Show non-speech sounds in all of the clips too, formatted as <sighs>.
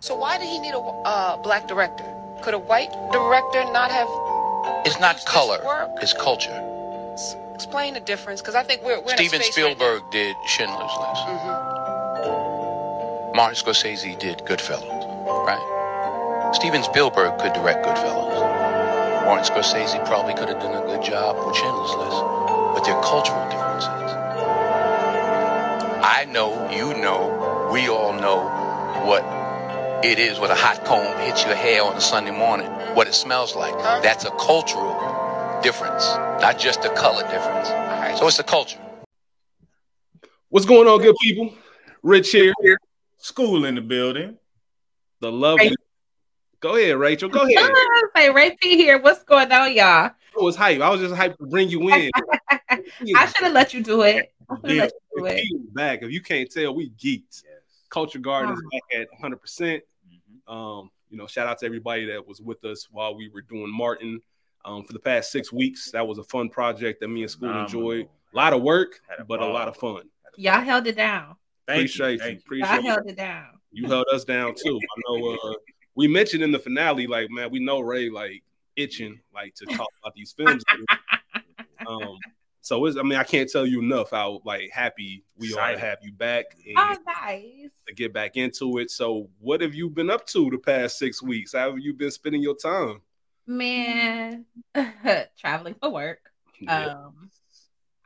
So why did he need a uh, black director? Could a white director not have? It's not color, it's culture. S- Explain the difference, because I think we're, we're Steven in a space right Spielberg did Schindler's List. Mm-hmm. Martin Scorsese did Goodfellas, right? Steven Spielberg could direct Goodfellas. Martin Scorsese probably could have done a good job with Schindler's List, but they're cultural differences. I know, you know, we all know what it is when a hot comb hits your hair on a Sunday morning, what it smells like. That's a cultural difference, not just a color difference. right. So it's a culture. What's going on, good people? Rich here. Skool in the building. The lovely. Right. Go ahead, Rachel. Go ahead. Ah, Say Ray P here. What's going on, y'all? I was hype. I was just hyped to bring you in. <laughs> I should have let you do it. I should have Yeah, let you do it. Back. If you can't tell, we geeked. Culture Garden is back at 100. Percent. Um, you know, shout out to everybody that was with us while we were doing Martin um, for the past six weeks. That was a fun project that me and Skool enjoyed. A lot of work, a but a lot of fun. Y'all held it down. Thank Appreciate you. Thank you. Appreciate Y'all held it down. You held us down too. I know uh we mentioned in the finale, like, man, we know Ray like itching like to talk about these films. <laughs> um so it's I mean, I can't tell you enough how like happy we are to have you back and Oh, nice. to get back into it. So what have you been up to the past six weeks? How have you been spending your time? Man, <laughs> traveling for work. Yeah. Um,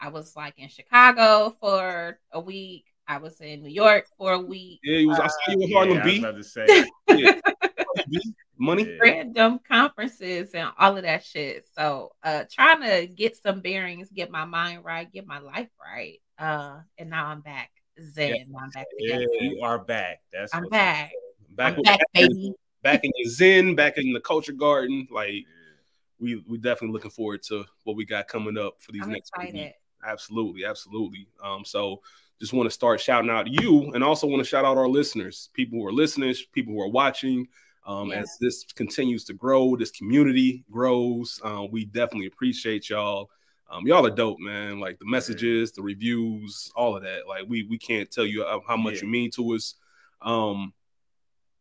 I was like in Chicago for a week. I was in New York for a week. yeah, you was I saw you in Yeah, Harlem I was B. about to say. <laughs> Yeah. Money. Random conferences and all of that shit. So, uh, trying to get some bearings, get my mind right, get my life right. Uh, and now I'm back. Zen. Now I'm back Yeah, you are back. That's I'm back. Back I'm with back, baby. back in your zen, back in the culture garden. Like we we definitely looking forward to what we got coming up for these I'm next excited. Absolutely, absolutely. Um, so just want to start shouting out you, and also want to shout out our listeners, people who are listening, people who are watching. Um, Yeah. As this continues to grow, this community grows. Uh, we definitely appreciate y'all. Um, y'all are dope, man. Like the messages, the reviews, all of that. Like we we can't tell you how, much Yeah. you mean to us. Um,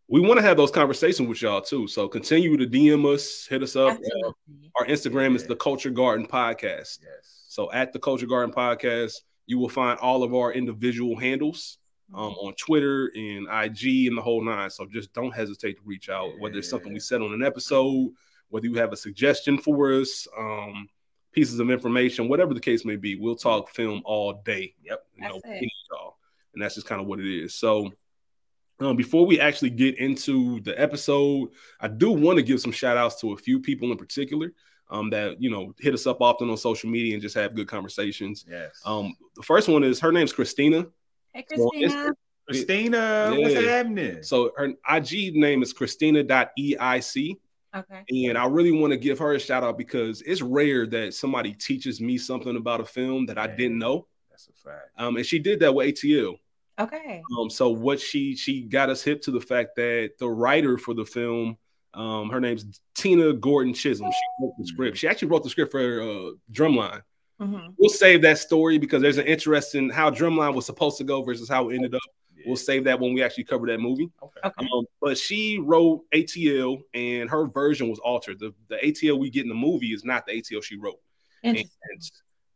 we want to have those conversations with y'all too. So continue to DM us, hit us up. Uh, our Instagram is the Culture Garden Podcast. Yes. So at the Culture Garden Podcast, you will find all of our individual handles um, on Twitter and IG and the whole nine. So just don't hesitate to reach out, whether it's something we said on an episode, whether you have a suggestion for us, um, pieces of information, whatever the case may be. We'll talk film all day. Yep. You know, y'all. and that's just kind of what it is. So. Um, before we actually get into the episode, I do want to give some shout outs to a few people in particular um, that you know hit us up often on social media and just have good conversations. Yes. Um, the first one is her name's Christina. Hey, Well, Christina. Christina, what's happening? So her IG name is Christina.eic. Okay. And I really want to give her a shout out because it's rare that somebody teaches me something about a film that I didn't know. That's a fact. Um, and she did that with ATL. Okay. Um, so what she she got us hip to the fact that the writer for the film, um, her name's Tina Gordon Chism. She wrote the script. She actually wrote the script for uh, Drumline. Mhm. We'll save that story because there's an interest in how Drumline was supposed to go versus how it ended up. Yeah. We'll save that when we actually cover that movie. Okay. Okay. Um, but she wrote ATL, and her version was altered. The the ATL we get in the movie is not the ATL she wrote. And,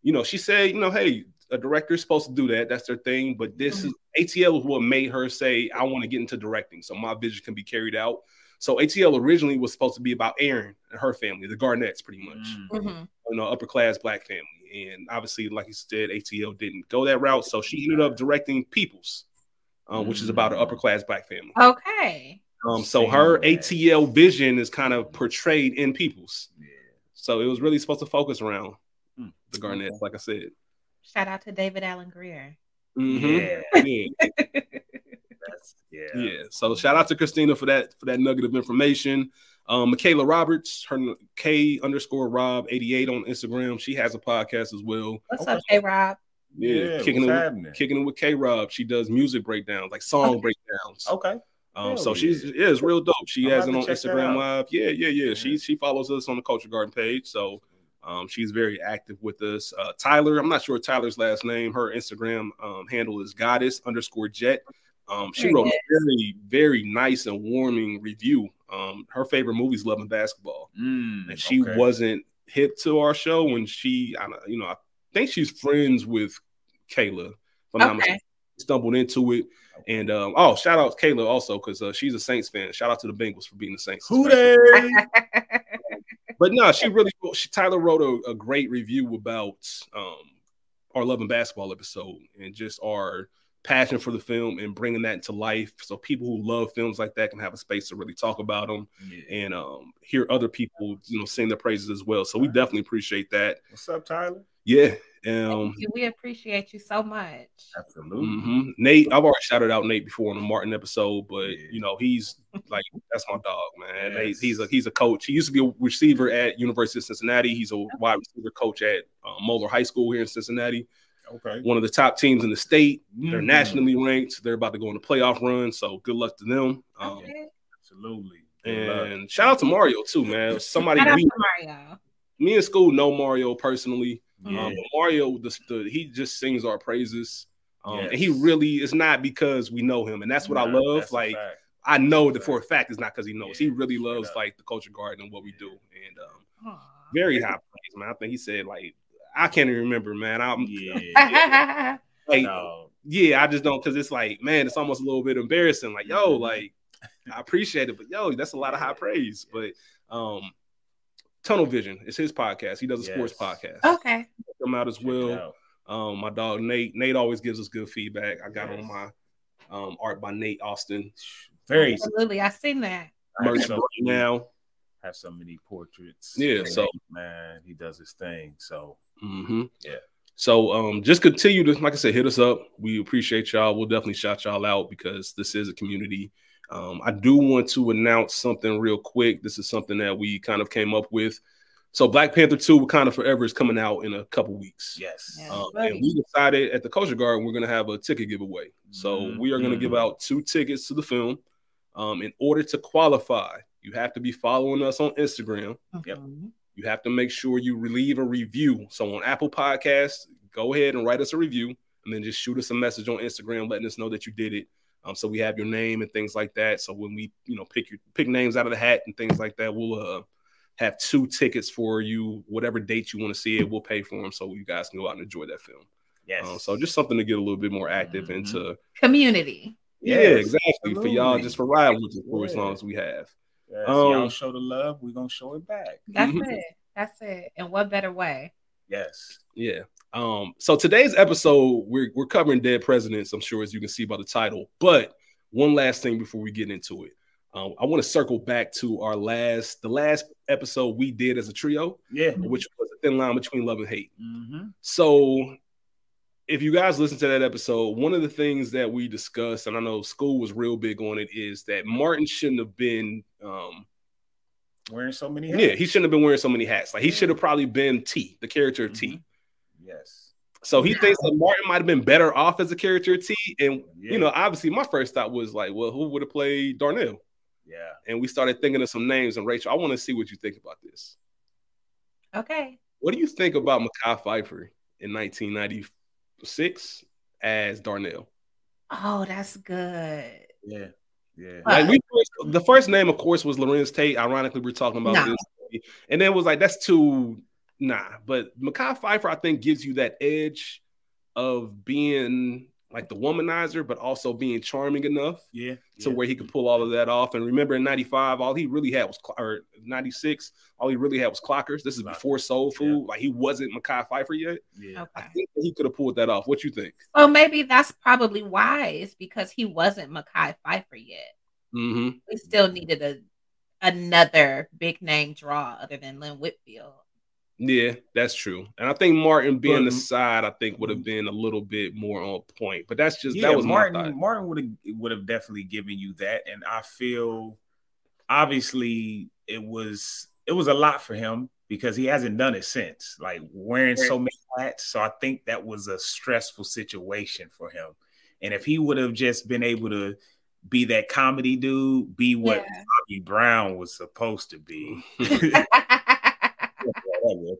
you know, she said, you know, hey, a director is supposed to do that. That's their thing. But this is ATL is what made her say, I want to get into directing, so my vision can be carried out. So ATL originally was supposed to be about Erin and her family, the Garnetts, pretty much, Mm. Mhm. you know, upper class black family. And obviously, like you said, ATL didn't go that route, so she ended up directing Peeples, um, which is about an upper class black family. Okay. Um, so her ATL vision is kind of portrayed in Peeples. Yeah. So it was really supposed to focus around Mm. the Garnetts, like I said. Shout out to David Alan Grier. Mhm. Yeah. Yeah. <laughs> That's yeah. yeah. So shout out to Christina for that for that nugget of information. Um, Michaela Roberts, her K underscore Rob eighty eight on Instagram. She has a podcast as well. What's Okay. up, K Rob? Yeah, Yeah, kicking it, happening? with, kicking it with K Rob. She does music breakdowns, like song Okay. breakdowns. Okay. Um, Hell so yeah. she's yeah, it's real dope. She I'm has about it on Instagram. Live. Yeah, yeah, yeah. She Yeah. she follows us on the Culture Garden page. So um, she's very active with us. Uh, Tyler, I'm not sure Tyler's last name. Her Instagram um, handle is goddess underscore jet. Um, she Very wrote a very, very nice and warming review. Um, her favorite movie is Love and Basketball, Mm, and she okay. wasn't hip to our show when she, I, don't- you know, I think she's friends with Kayla. If I'm Okay. mistaken. stumbled into it, and um, oh, shout out to Kayla also because uh, she's a Saints fan. Shout out to the Bengals for being the Saints. Who <laughs> But no, she really she Tyler wrote a, a great review about um our Love and Basketball episode and just our passion for the film and bringing that to life so people who love films like that can have a space to really talk about them Yeah. and um hear other people you know sing their praises as well so we definitely appreciate that What's up, Tyler? yeah Thank um you. We appreciate you so much. Absolutely. mhm. nate i've already shouted out nate before on the martin episode but Yeah. you know he's like that's my dog man Nate, Yes. he's a he's a coach he used to be a receiver at university of cincinnati he's a wide receiver coach at uh, moeller high school here in cincinnati Okay. one of the top teams in the state. They're Mhm. nationally ranked. They're about to go on a playoff run. So good luck to them. Um, Okay. Absolutely. Good luck. and shout out to Mario too, man. Somebody Shout out we, to Mario. me in Skool know Mario personally. Yeah. Um, but Mario, the, the, he just sings our praises. Um, And he really is not because we know him, and that's what I love. Like. I know that for a fact it's not because he knows. he really loves up. like the culture garden and what we do. And um, very high praise, man. I think he said like I can't even remember, man. I'm Yeah. <laughs> like no. yeah, I just don't because it's like, man, it's almost a little bit embarrassing. Like, yo, Mhm. like I appreciate it, but yo, that's a lot of high praise. But um Tunnel Vision is his podcast. He does a sports podcast. okay. Check him out as well. Um, my dog Nate. Nate always gives us good feedback. I got Yes. on my um art by Nate Austin Very Absolutely. I've seen that. Merch right now. Have so many portraits. Yeah, And, so- man, he does his thing. So hmm Yeah. So um, just continue to, like I said, hit us up. We appreciate y'all. We'll definitely shout y'all out because this is a community. Um, I do want to announce something real quick. This is something that we kind of came up with. So Black Panther 2 Wakanda Forever is coming out in a couple weeks. yes. Yeah. Um, and we decided at the Culture Garden we're going to have a ticket giveaway. So Mhm. we are going to give out two tickets to the film. Um, in order to qualify, you have to be following us on Instagram. Yep. Mhm. You have to make sure you leave a review. So on Apple Podcasts, go ahead and write us a review, and then just shoot us a message on Instagram letting us know that you did it. Um, so we have your name and things like that. So when we, you know, pick your pick names out of the hat and things like that, we'll uh, have two tickets for you, whatever date you want to see it. We'll pay for them so you guys can go out and enjoy that film. Yes. Uh, so just something to get a little bit more active Mhm. into. Community. Yeah, Yes, exactly. For y'all, just for riding with us for as long as we have. Yes, um, y'all show the love, we're gonna show it back. That's Mhm. it. That's it. And what better way? Yes. Yeah. Um, so today's episode, we're we're covering dead presidents, I'm sure, as you can see by the title. But one last thing before we get into it. Um, I want to circle back to our last the last episode we did as a trio, Yeah. which was a thin line between love and hate. Mm-hmm. So if you guys listen to that episode, one of the things that we discussed, and I know Skool was real big on it, is that Martin shouldn't have been um Wearing so many yeah, he shouldn't have been wearing so many hats. Like he should have probably been T, the character of T. Yes. So he thinks that Martin might have been better off as a character of T. And Yeah. you know, obviously, my first thought was like, well, who would have played Darnell? Yeah. And we started thinking of some names. And Rachel, I want to see what you think about this. Okay. What do you think about Mekhi Phifer in 1996 as Darnell? Oh, that's good. Yeah. Yeah. Like we first, the first name, of course, was Larenz Tate. Ironically, we're talking about No. this, and then it was like that's too nah. But Mekhi Phifer, I think, gives you that edge of being like the womanizer, but also being charming enough Yeah. to yeah. where he could pull all of that off. And remember, in '95, all he really had was or '96, all he really had was clockers. This is Clockers, before Soul Food. Like he wasn't Mekhi Phifer yet. Yeah. I think he could have pulled that off. What you think? Well, maybe that's probably why. It's because he wasn't Mekhi Phifer yet. Mm-hmm. We still needed a another big name draw other than Lynn Whitfield. Yeah, that's true. And I think Martin being the side, I think would have mm-hmm. been a little bit more on point. But that's just yeah, that was my Martin. thought. Martin would have would have definitely given you that, and I feel obviously it was it was a lot for him because he hasn't done it since, like wearing so many hats. So I think that was a stressful situation for him. And if he would have just been able to be that comedy dude, be what Yeah. Bobby Brown was supposed to be. <laughs> <laughs>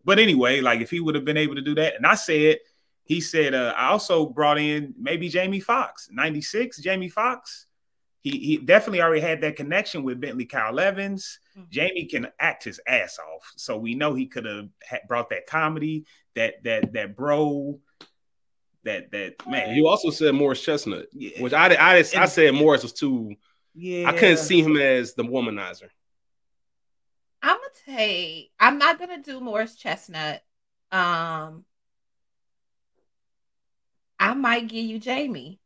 but anyway, like if he would have been able to do that, and I said he said, uh, I also brought in maybe Jamie Foxx, 96, Jamie Foxx. He, he definitely already had that connection with Bentley Kyle Evans. Mhm. Jamie can act his ass off. So we know he could have ha- brought that comedy, that that that bro, that that man. You also said Morris Chestnut, Yeah. which I I, I said Morris was too. yeah. I couldn't see him as the womanizer. I'm gonna take. I'm not gonna do Morris Chestnut. Um, I might give you Jamie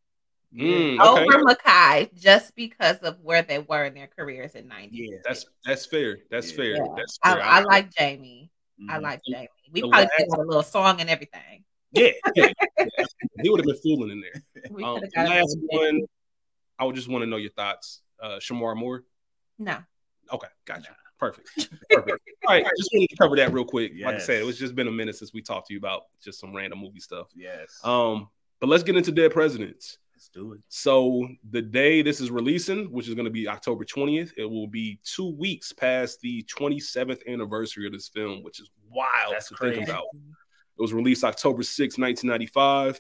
Mm, okay. over Mekhi just because of where they were in their careers in '90s. Yeah. That's that's fair. That's Yeah. fair. Yeah. That's I, fair. I like Jamie. I Mhm. like Jamie. We the probably last- could have a little song and everything. Yeah. Yeah. <laughs> he would have been fooling in there. <laughs> We Um, the last one, Jamie. I would just want to know your thoughts. Uh, Shemar Moore. No. Okay, gotcha. Perfect. Perfect. All right, just wanted to cover that real quick. Like I said, it Yes. was just been a minute since we talked to you about just some random movie stuff. Yes. Um, but let's get into Dead Presidents. Let's do it. So the day this is releasing, which is going to be October 20th, it will be two weeks past the 27th anniversary of this film, which is wild That's to crazy. think about. It was released October 6, 1995.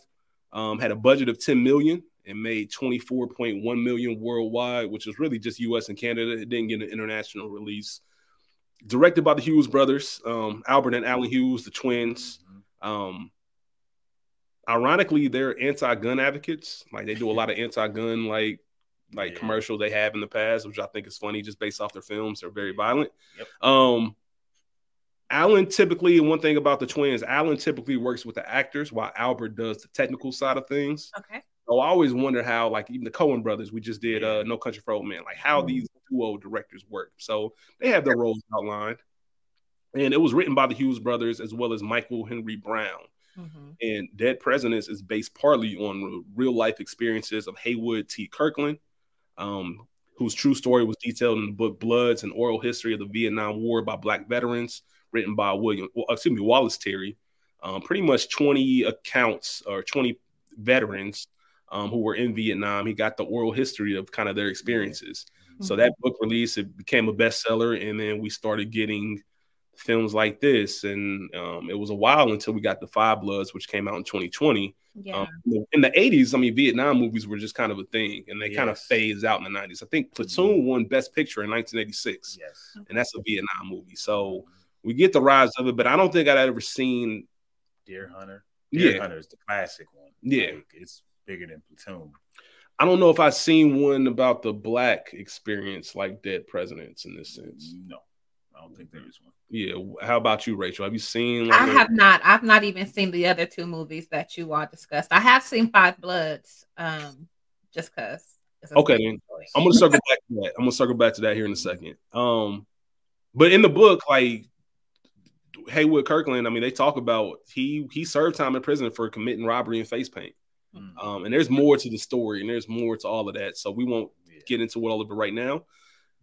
Um, had a budget of 10 million and made 24.1 million worldwide, which is really just US and Canada. It didn't get an international release. Directed by the Hughes brothers, um, Albert and Alan Hughes, the twins. Um, ironically, they're anti-gun advocates. Like they do a lot of anti-gun like like Yeah. commercials they have in the past, which I think is funny just based off their films. They're very violent. Yep. Um Alan typically, one thing about the twins, Alan typically works with the actors while Albert does the technical side of things. Okay. So I always wonder how, like, even the Coen brothers, we just did uh No Country for Old Men, like how these duo directors work. So they have their roles outlined. And it was written by the Hughes brothers as well as Michael Henry Brown. Mhm. And Dead Presidents is based partly on real life experiences of Haywood T. Kirkland, um, whose true story was detailed in the book Bloods and Oral History of the Vietnam War by Black Veterans, written by William, well, excuse me, Wallace Terry. Um, pretty much 20 accounts or 20 veterans um, who were in Vietnam. He got the oral history of kind of their experiences. So that book release, it became a bestseller, and then we started getting films like this, and um, it was a while until we got the Five Bloods, which came out in 2020. Yeah. Um, in the 80s, I mean, Vietnam movies were just kind of a thing, and they kind of phased out in the 90s. I think Platoon won Best Picture in 1986, Yes. and that's a Vietnam movie. So we get the rise of it, but I don't think I'd ever seen. Deer Hunter. Deer Yeah, Hunter is the classic one. Yeah. Like, it's bigger than Platoon. I don't know if I've seen one about the black experience like Dead Presidents in this sense. No, I don't think there is one. Yeah. How about you, Rachel? Have you seen? Like I a- have not. I've not even seen the other two movies that you all discussed. I have seen Five Bloods, um, just because. Okay, then. I'm gonna circle back to that. I'm gonna circle back to that here in a second. Um, but in the book, like Haywood Kirkland, I mean, they talk about he he served time in prison for committing robbery and face paint. Mm. Um, and there's more to the story, and there's more to all of that. So we won't Yeah. get into all of it right now.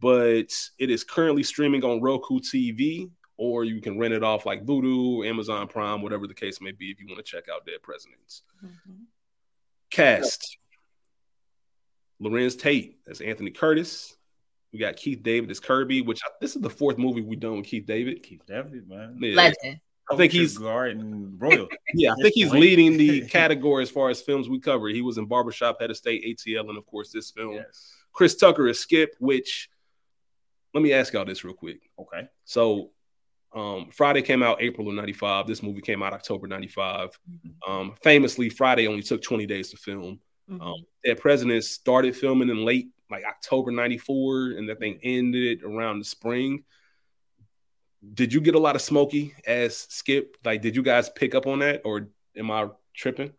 But it is currently streaming on Roku TV, or you can rent it off like Vudu, Amazon Prime, whatever the case may be, if you want to check out Dead Presidents. Mhm. Cast Larenz Tate as Anthony Curtis. We got Keith David as Kirby, which I, this is the fourth movie we've done with Keith David. Keith David, man. Yeah, Legend. I think Culture he's Garden Royal. <laughs> yeah, I think he's leading the <laughs> category as far as films we cover. He was in Barbershop, Head of State, ATL, and of course this film. yes. Chris Tucker is Skip, which let me ask y'all this real quick. Okay. So um Friday came out April of 95. This movie came out October 95. Um famously, Friday only took 20 days to film. Mhm. Um, that president started filming in late, like October '94, and that thing ended around the spring. Did you get a lot of Smokey as Skip? Like, did you guys pick up on that, or am I tripping?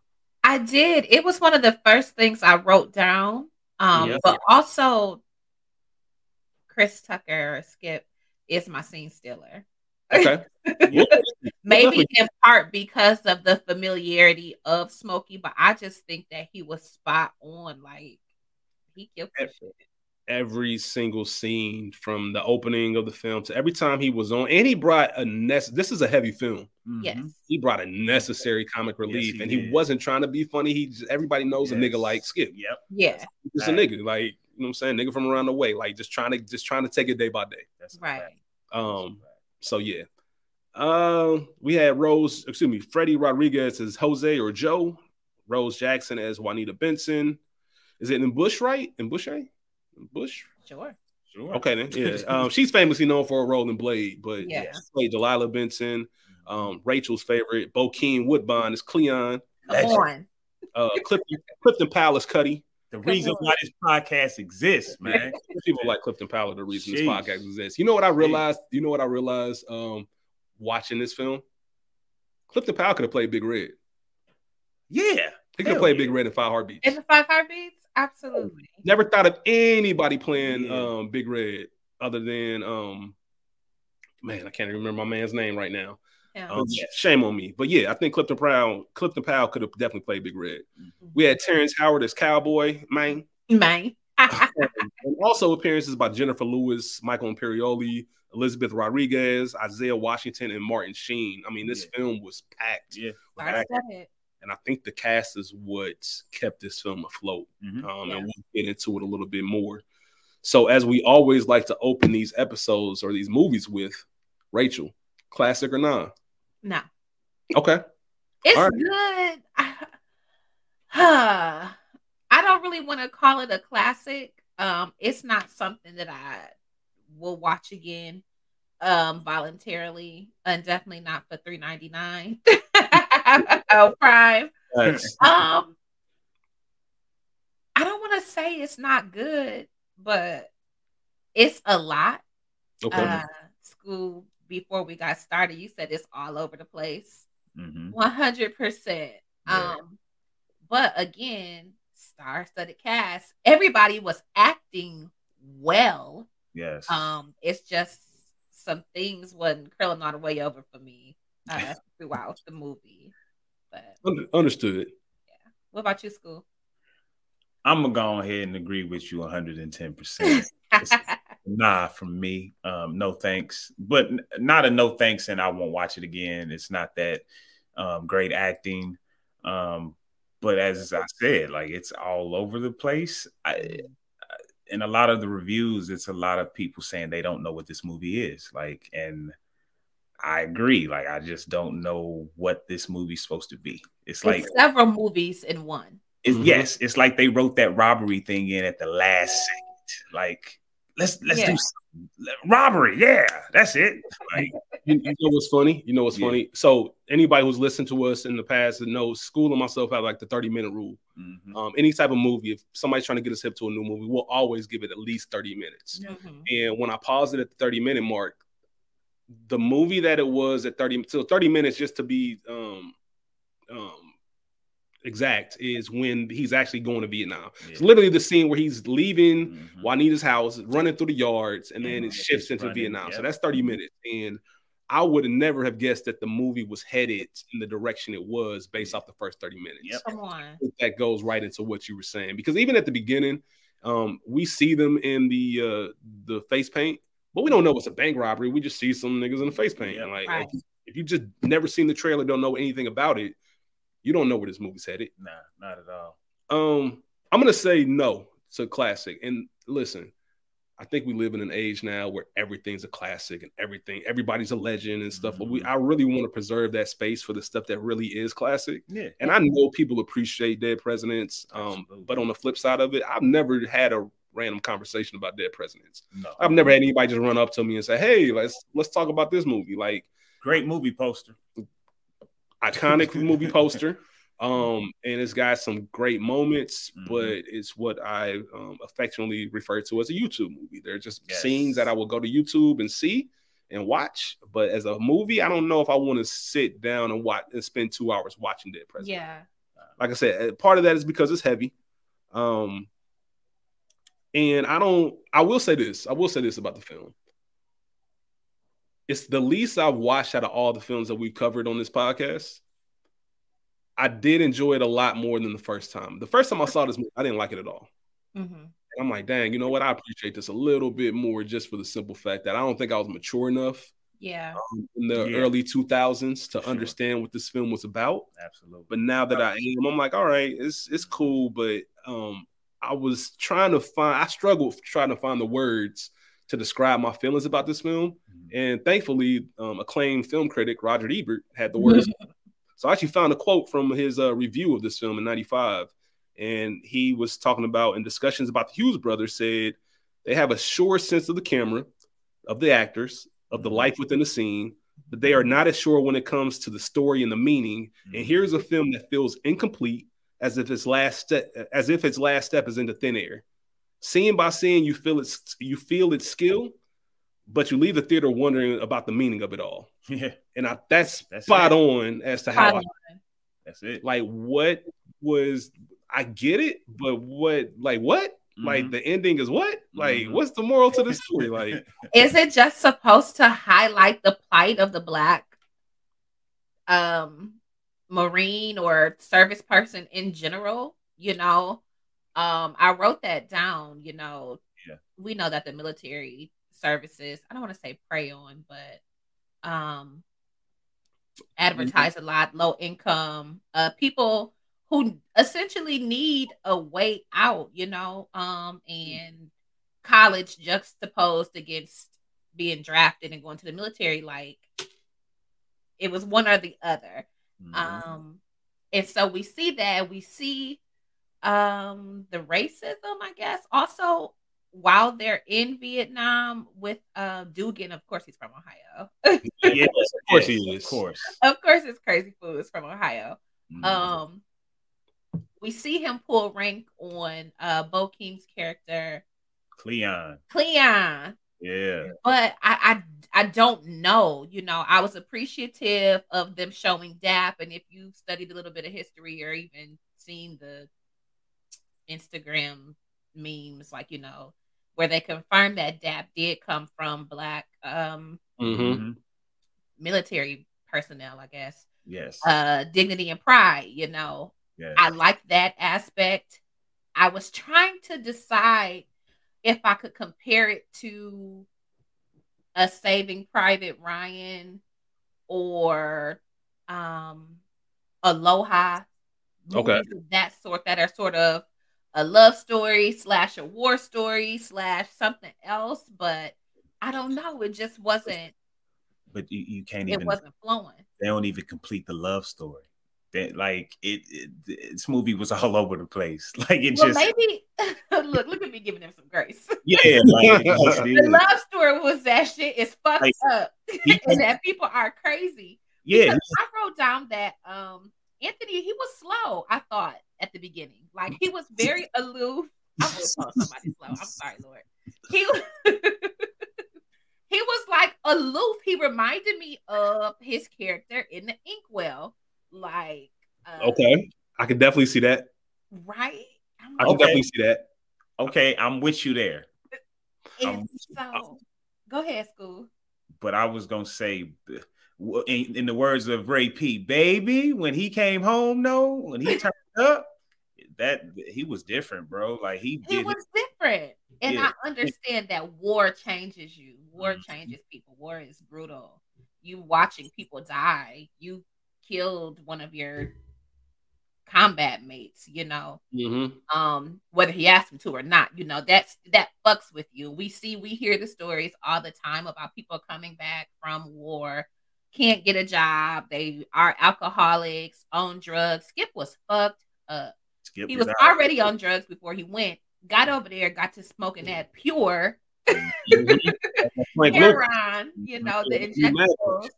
I did. It was one of the first things I wrote down. Um, Yeah. but also Chris Tucker or Skip is my scene stealer. Okay, <laughs> Maybe in part because of the familiarity of Smokey, but I just think that he was spot on. Like he killed that shit. Every single scene from the opening of the film to every time he was on, and he brought a nest. This is a heavy film. Mhm. Yes. He brought a necessary comic relief, he and he wasn't trying to be funny. He just, everybody knows a nigga like Skip. Yep. Yeah. Just a nigga, like you know what I'm saying, nigga from around the way, like just trying to just trying to take it day by day. That's Right. Um, so yeah. Uh, we had Rose, excuse me, Freddy Rodriguez as Jose or Joe, Rose Jackson as Juanita Benson. Is it N'Bushe Wright? In Bush right? Bush? Sure. Sure. Okay, then. Yeah. <laughs> Um, she's famously known for a role in Blade, but Yeah. yeah, she played Delilah Benson. Um, Rachel's favorite, Bokeem Woodbine is Cleon. Come Legend. on. Uh, Clifton, Clifton Powell is Cutty. The reason why this podcast exists, man. <laughs> People like Clifton Powell are the reason this podcast exists. You know what I realized? You know what I realized um, watching this film? Clifton Powell could have played Big Red. Yeah. He could have played yeah. Big Red in Five Heartbeats. In the five heartbeats? Absolutely. Never thought of anybody playing Yeah. um, Big Red other than um, man, I can't remember my man's name right now. Yeah. Um, Shame on me, but yeah, I think Clifton Powell, Clifton Powell could have definitely played Big Red. Mm-hmm. We had Terrence Howard as Cowboy, man, Man. <laughs> and also appearances by Jennifer Lewis, Michael Imperioli, Elizabeth Rodriguez, Isaiah Washington, and Martin Sheen. I mean, this film was packed, Yeah. With I actors, said it. and I think the cast is what kept this film afloat. Mhm. Um, Yeah. And we'll get into it a little bit more. So, as we always like to open these episodes or these movies with, Rachel, classic or not? No. Okay. It's All good. I, <sighs> I don't really want to call it a classic. Um, it's not something that I will watch again um voluntarily and definitely not for 3.99 <laughs> <laughs> oh prime um i don't want to say it's not good but it's a lot Okay. uh Skool before we got started you said it's all over the place Mhm. 100% Yeah. um but again star-studded cast everybody was acting well Yes. um it's just some things wasn't curling all the way over for me uh, throughout the movie but Under- understood. what about you Skool I'm gonna go ahead and agree with you 110. percent <laughs> Nah, from me, um, no thanks. But n- not a no thanks, and I won't watch it again. It's not that um, great acting. Um, but as I said, like it's all over the place. I, in a lot of the reviews, it's a lot of people saying they don't know what this movie is. Like, and I agree. Like, I just don't know what this movie's supposed to be. It's like it's several movies in one it's, Mhm. yes, it's like they wrote that robbery thing in at the last second. Like, let's let's Yeah. do some, robbery. Yeah, that's it. Like, You, you know what's funny? You know what's Yeah. funny? So anybody who's listened to us in the past that knows Skool and myself have like the 30 minute rule. mhm. Um, any type of movie, if somebody's trying to get us hip to a new movie, we'll always give it at least 30 minutes. Mhm. And when I pause it at the 30 minute mark, the movie that it was at 30 so 30 minutes just to be um um exact is when he's actually going to Vietnam. It's literally the scene where he's leaving Mhm. Juanita's house, running through the yards, and then it shifts into Running, Vietnam. So that's 30 minutes. And I would have never have guessed that the movie was headed in the direction it was based off the first 30 minutes. Yep. come on That goes right into what you were saying. Because even at the beginning, um, we see them in the uh the face paint, but we don't know it's a bank robbery. We just see some niggas in the face paint. And like Right. if, if you just never seen the trailer, don't know anything about it, you don't know where this movie's headed. Nah, not at all. Um, I'm gonna say no to classic. And listen, I think we live in an age now where everything's a classic and everything, everybody's a legend and stuff. But we, Mhm. I really want to preserve that space for the stuff that really is classic. Yeah. And I know people appreciate Dead Presidents. Um, but on the flip side of it, I've never had a random conversation about Dead Presidents. No. I've never had anybody just run up to me and say, "Hey, let's let's talk about this movie." Like Great movie poster. iconic <laughs> movie poster. Um, and it's got some great moments, Mhm. but it's what I um, affectionately refer to as a YouTube movie. They're just Yes. scenes that I will go to YouTube and see and watch. But as a movie, I don't know if I want to sit down and watch and spend two hours watching Dead President. yeah Like I said, uh, part of that is because it's heavy. Um, and I don't. I will say this. I will say this about the film. It's the least I've watched out of all the films that we've covered on this podcast. I did enjoy it a lot more than the first time. The first time I saw this movie, I didn't like it at all. Mhm. And I'm like, dang, you know what? I appreciate this a little bit more just for the simple fact that I don't think I was mature enough yeah um, in the Yeah. early 2000s to Sure. understand what this film was about. Absolutely. But now that I am, I'm like, all right, it's it's cool. But um, I was trying to find, I struggled trying to find the words to describe my feelings about this film. And thankfully, um, acclaimed film critic Roger Ebert had the words. so I actually found a quote from his uh, review of this film in '95, and he was talking about in discussions about the Hughes brothers said they have a sure sense of the camera, of the actors, of the life within the scene, but they are not as sure when it comes to the story and the meaning. And here's a film that feels incomplete, as if its last step, as if its last step is into thin air. Scene by scene, you feel its you feel its skill, but you leave the theater wondering about the meaning of it all. Yeah, And I, that's, That's spot it. on as to how I, that's it. like what was I get it, but what like what like Mhm. the ending is what like Mhm. what's the moral to the story like <laughs> Is it just supposed to highlight the plight of the black um marine or service person in general? You know, um, I wrote that down, you know. Yeah. We know that the military services, I don't want to say prey on, but um advertise a lot, low income, uh people who essentially need a way out, you know, um, and college juxtaposed against being drafted and going to the military, like it was one or the other. Mhm. Um, and so we see that we see um the racism, I guess, also while they're in Vietnam with uh Dugan, of course he's from Ohio. yes, Of course he is. Of <laughs> course. of course it's crazy food is from Ohio. Mhm. Um we see him pull rank on uh Bokeem's character, Cleon. Cleon. Yeah. but I, I I don't know. You know, I was appreciative of them showing DAP, and if you've studied a little bit of history or even seen the Instagram memes, like you know, where they confirm that DAP did come from black um mhm. Mhm. military personnel, I guess. Yes. Uh dignity and pride, you know. yes. I like that aspect. I was trying to decide if I could compare it to a Saving Private Ryan or um Aloha. Okay. that sort that are sort of a love story slash a war story slash something else, but I don't know. It just wasn't. but you, you can't It even. wasn't flowing. They don't even complete the love story. That like it, it. This movie was all over the place. <laughs> Like it Well, just. maybe <laughs> look, look at me giving them some grace. <laughs> Yeah. Like, the love story was that shit is fucked Like, up He- and that people are crazy. yeah. Because I wrote down that um Anthony he was slow. I thought at the beginning, like he was very aloof. I'm somebody slow. I'm sorry, Lord. He he was like aloof. He reminded me of his character in the Inkwell, like uh, okay i can definitely see that right. I'm i can Okay. definitely see that Okay, I'm with you there. so go ahead, Skool. but I was gonna say, in, in the words of Ray P, baby, when he came home, no, when he turned <laughs> up, that he was different, bro. Like he He was different. And Yeah. I understand that war changes you. War Mhm. changes people. War is brutal. You watching people die. You killed one of your combat mates, you know. Mhm. Um, whether he asked him to or not, you know, that's that fucks with you. We see, we hear the stories all the time about people coming back from war, can't get a job, they are alcoholics, on drugs. Skip was fucked up Skip he was out. already on drugs before he went. Got over there, got to smoking that pure <laughs> <laughs> heroin, you know, the injectables.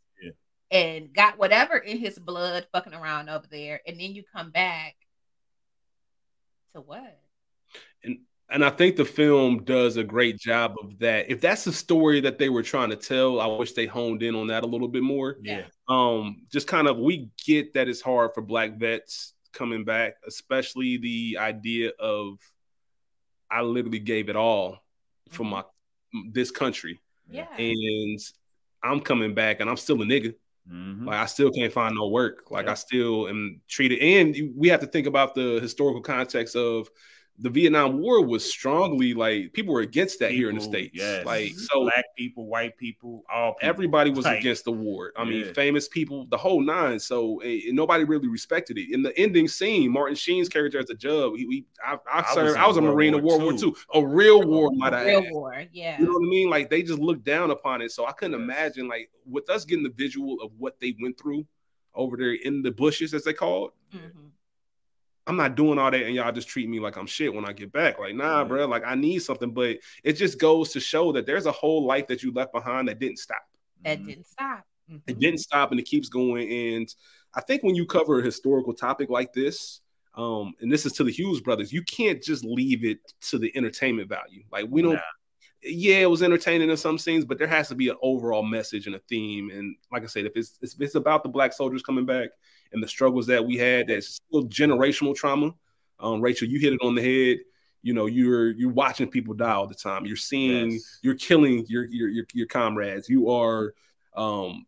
And got whatever in his blood fucking around over there. And then you come back to what? and and I think the film does a great job of that. If that's the story that they were trying to tell, I wish they honed in on that a little bit more. Yeah. Um, just kind of we get that it's hard for black vets coming back, especially the idea of I literally gave it all for my this country, Yeah. and I'm coming back, and I'm still a nigga. Mhm. Like I still can't find no work. Like Yeah. I still am treated, and we have to think about the historical context of the Vietnam War was strongly like people were against that here in the states. yes. Like so, black people, white people, all people. everybody was Like, against the war. I mean, Yeah. famous people, the whole nine. So nobody really respected it. In the ending scene, Martin Sheen's character as a jub, he, we, I, I, I served, was I was a World Marine in World War II. II, a real war, might I Real war, yeah. You know what I mean? Like they just looked down upon it. So I couldn't Yes. imagine, like, with us getting the visual of what they went through over there in the bushes, as they call it. Mhm. I'm not doing all that, and y'all just treat me like I'm shit when I get back. Like, nah, Yeah. bro. Like, I need something, but it just goes to show that there's a whole life that you left behind that didn't stop. That Mhm. didn't stop. Mhm. It didn't stop, and it keeps going. And I think when you cover a historical topic like this, um, and this is to the Hughes brothers, you can't just leave it to the entertainment value. Like, we don't. Nah. Yeah, it was entertaining in some scenes, but there has to be an overall message and a theme. And like I said, if it's if it's about the black soldiers coming back and the struggles that we had, that's still generational trauma. Um, Rachel, you hit it on the head. You know, you're you're watching people die all the time. You're seeing, Yes. you're killing your your your, your comrades. You are, um,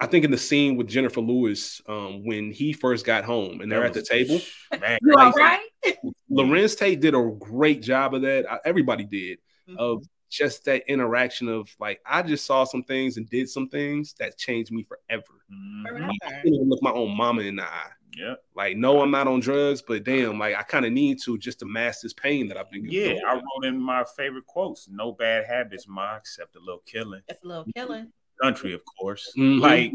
I think in the scene with Jennifer Lewis, um, when he first got home and they're at the table, <laughs> Man, You all Like- right? Larenz Tate did a great job of that. I- Everybody did Mhm. of just that interaction of like I just saw some things and did some things that changed me forever. mhm. Forever. I can't even look my own mama in the eye. Yeah. Like, no, I'm not on drugs, but damn, like I kind of need to just to mask this pain that I've been Yeah, going I wrote in my favorite quotes: "No bad habits, ma, except a little killing." It's a little killing. Country, of course. Mhm. Like,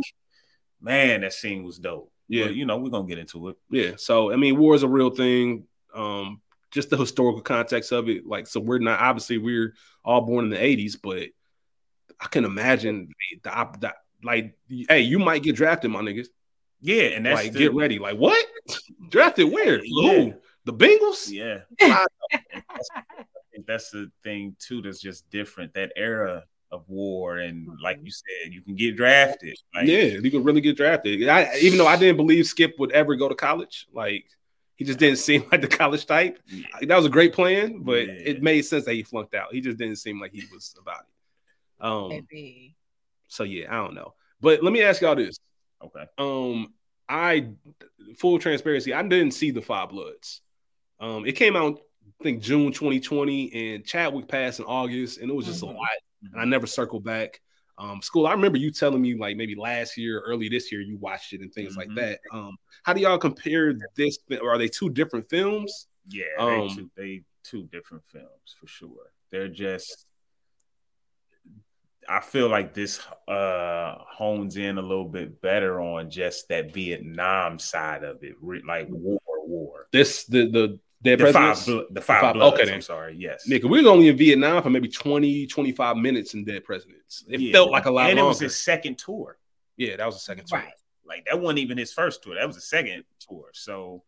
man, that scene was dope. Yeah. But, you know, we're gonna get into it. Yeah. So I mean, war is a real thing. Um, just the historical context of it. Like, so we're not obviously we're all born in the 80s, but I can imagine the, op- the like, hey, you might get drafted, my niggas. Yeah, and that's like, the- get ready. Like, what? <laughs> drafted where? Yeah. Who? The Bengals? Yeah, <laughs> that's, that's the thing too. That's just different. That era of war, and like mm-hmm. you said, you can get drafted. Like, yeah, you could really get drafted. I, even though I didn't believe Skip would ever go to college, like he just didn't seem like the college type. yeah. That was a great plan, but Yeah. it made sense that he flunked out. He just didn't seem like he was about it. Um, Maybe. so yeah, I don't know. But let me ask y'all this. Okay. Um, I full transparency, I didn't see the Five Bloods. Um, it came out, I think June 2020, and Chadwick passed in August, and it was just Mhm. a lot. And I never circled back. Um, Skool, I remember you telling me like maybe last year, early this year, you watched it and things like Mhm. that. Um, how do y'all compare this? Or are they two different films? Yeah, Um, they, two, they two different films for sure. They're just. I feel like this uh hones in a little bit better on just that Vietnam side of it, like war, war. This the the dead The five, presidents. blo- the five, five- bloods. okay, then. I'm sorry. Yes. Nigga, we was only in Vietnam for maybe 20, 25 minutes in Dead Presidents. It Yeah. felt like a lot and it was his second tour. yeah, that was the second tour. Right. Like that wasn't even his first tour. That was a second tour. So,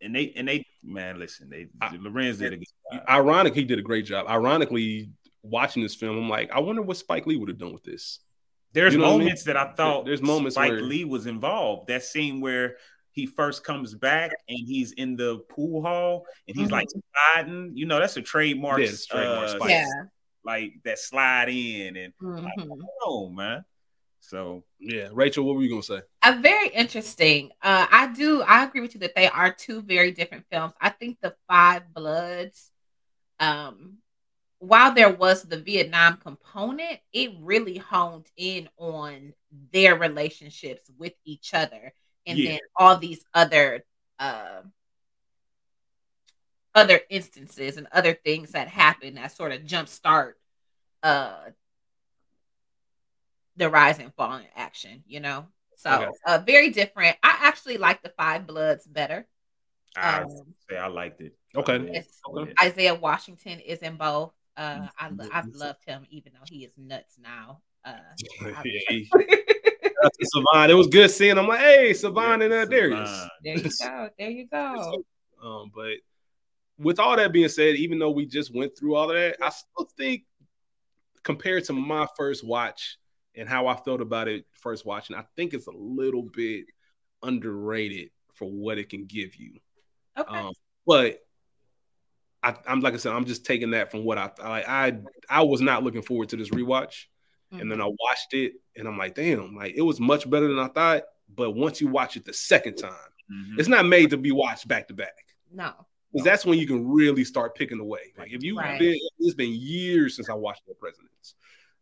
and they and they man, listen, they I- Larenz did a good job. Ironic, he did a great job. Ironically, watching this film, I'm like, I wonder what Spike Lee would have done with this. There's You know what I mean? moments that I thought There's moments Spike where- Lee was involved. That scene where he first comes back and he's in the pool hall and he's like sliding. You know, that's a trademark. Yeah, it's trademark uh, Spike. Yeah. like that slide in and Mhm. oh man. So Yeah, Rachel, what were you gonna say? Uh, very interesting. Uh, I do. I agree with you that they are two very different films. I think the Five Bloods, um, while there was the Vietnam component, it really honed in on their relationships with each other, and Yeah. then all these other, uh, other instances and other things that happen that sort of jumpstart, uh, the rise and fall in action. You know. So Okay. uh, very different. I actually like the Five Bloods better. I Um, say I liked it. Okay. I did. It's- I did. Isaiah Washington is in both. Uh, I lo- I've loved him even though he is nuts now. Uh, <laughs> yeah, he- <laughs> that's a Savon. It was good seeing. him. like, hey, Savon and uh, Darius. There you go. There you go. Um, but with all that being said, even though we just went through all of that, I still think compared to my first watch and how I felt about it first watching, I think it's a little bit underrated for what it can give you. Okay. Um, but I, I'm like I said, I'm just taking that from what I like. I I was not looking forward to this rewatch, and then I watched it, and I'm like, damn, like it was much better than I thought. But once you watch it the second time, Mhm. it's not made to be watched back to back. no. because that's when you can really start picking away. Like if you, Right. been, it's been years since I watched the presidents,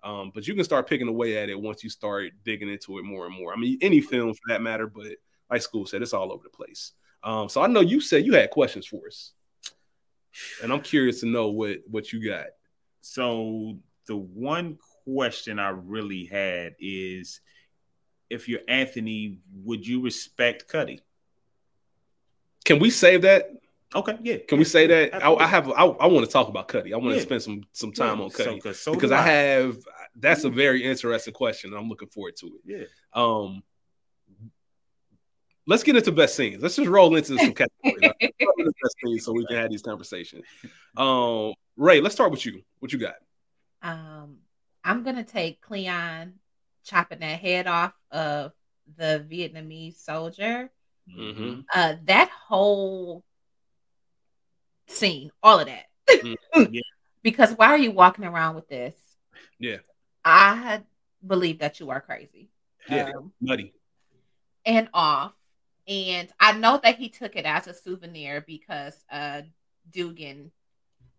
um, but you can start picking away at it once you start digging into it more and more. I mean, any film for that matter, but like Skool said, it's all over the place. Um, so I know you said you had questions for us, and I'm curious to know what what you got. So the one question I really had is if you're Anthony, would you respect Cutty? Can we save that? Okay, yeah. Can we say that? I, I have. I, I want to talk about Cutty. I want to spend some some time Yeah, on Cutty so- 'cause so because do I have. That's a very interesting question. and I'm looking forward to it. Yeah. Um, let's get into best scenes. Let's just roll into some categories. Into best scenes so we can have these conversations. <laughs> Um, Ray, let's start with you. What you got? Um, I'm gonna take Cleon chopping that head off of the Vietnamese soldier. Mhm. Uh, that whole scene, all of that. Mm, <laughs> yeah. Because why are you walking around with this? Yeah. I believe that you are crazy. Yeah. Um, Nutty. and off. And I know that he took it as a souvenir because uh Dugan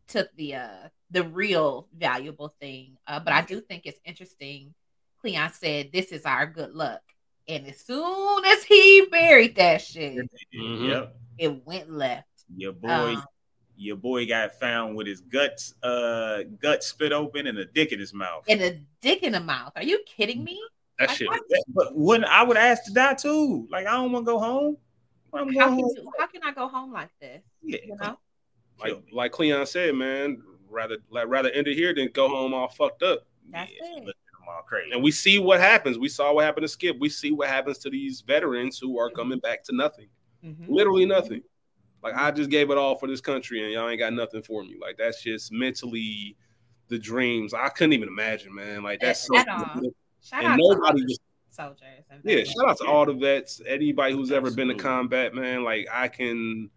took the uh the real valuable thing. Uh, but I do think it's interesting. Cleon said, This is our good luck. And as soon as he buried that shit, Mhm. Yep. it went left. Your boy, Um, your boy got found with his guts, uh, guts spit open and a dick in his mouth. and a dick in the mouth. Are you kidding me? That Like, shit. how- But wouldn't I would ask to die too? Like I don't want to go home. I'm How can, home. you, how can I go home like this? Yeah, You come know? Like like Cleon said, man. Rather like rather end it here than go home all fucked up. That's yeah, it. look at them all crazy. And we see what happens. We saw what happened to Skip. We see what happens to these veterans who are coming back to nothing. Mhm. Literally nothing. Like I just gave it all for this country, and y'all ain't got nothing for me. Like that's just mentally the dreams. I couldn't even imagine, man. Like that's so. Shout And out nobody just soldiers. Yeah. Shout out to all the vets. Anybody who's ever been to combat, man. Like I can,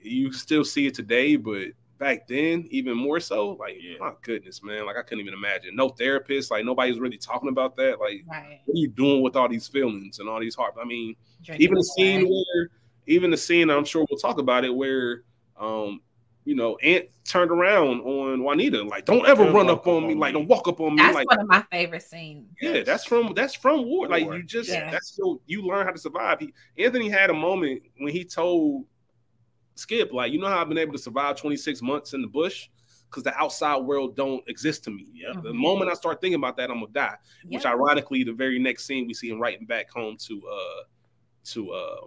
you still see it today, but back then even more so. Like Yeah. my goodness, man. Like I couldn't even imagine. No therapist. Like nobody's really talking about that. Like Right. what are you doing with all these feelings and all these heart? I mean, Drinking even the scene away. where, even the scene, I'm sure we'll talk about it, where, um, you know, Ant turned around on Juanita, like, don't ever Don't run up on up me, on like, don't walk up on me, That's like, one of my favorite scenes. yeah, that's from that's from war. Like, you just Yeah. that's your you learn how to survive. He, Anthony had a moment when he told Skip, like, you know how I've been able to survive 26 months in the bush because the outside world don't exist to me. Yep. The Mhm. moment I start thinking about that, I'm gonna die which ironically the very next scene we see him writing back home to uh to uh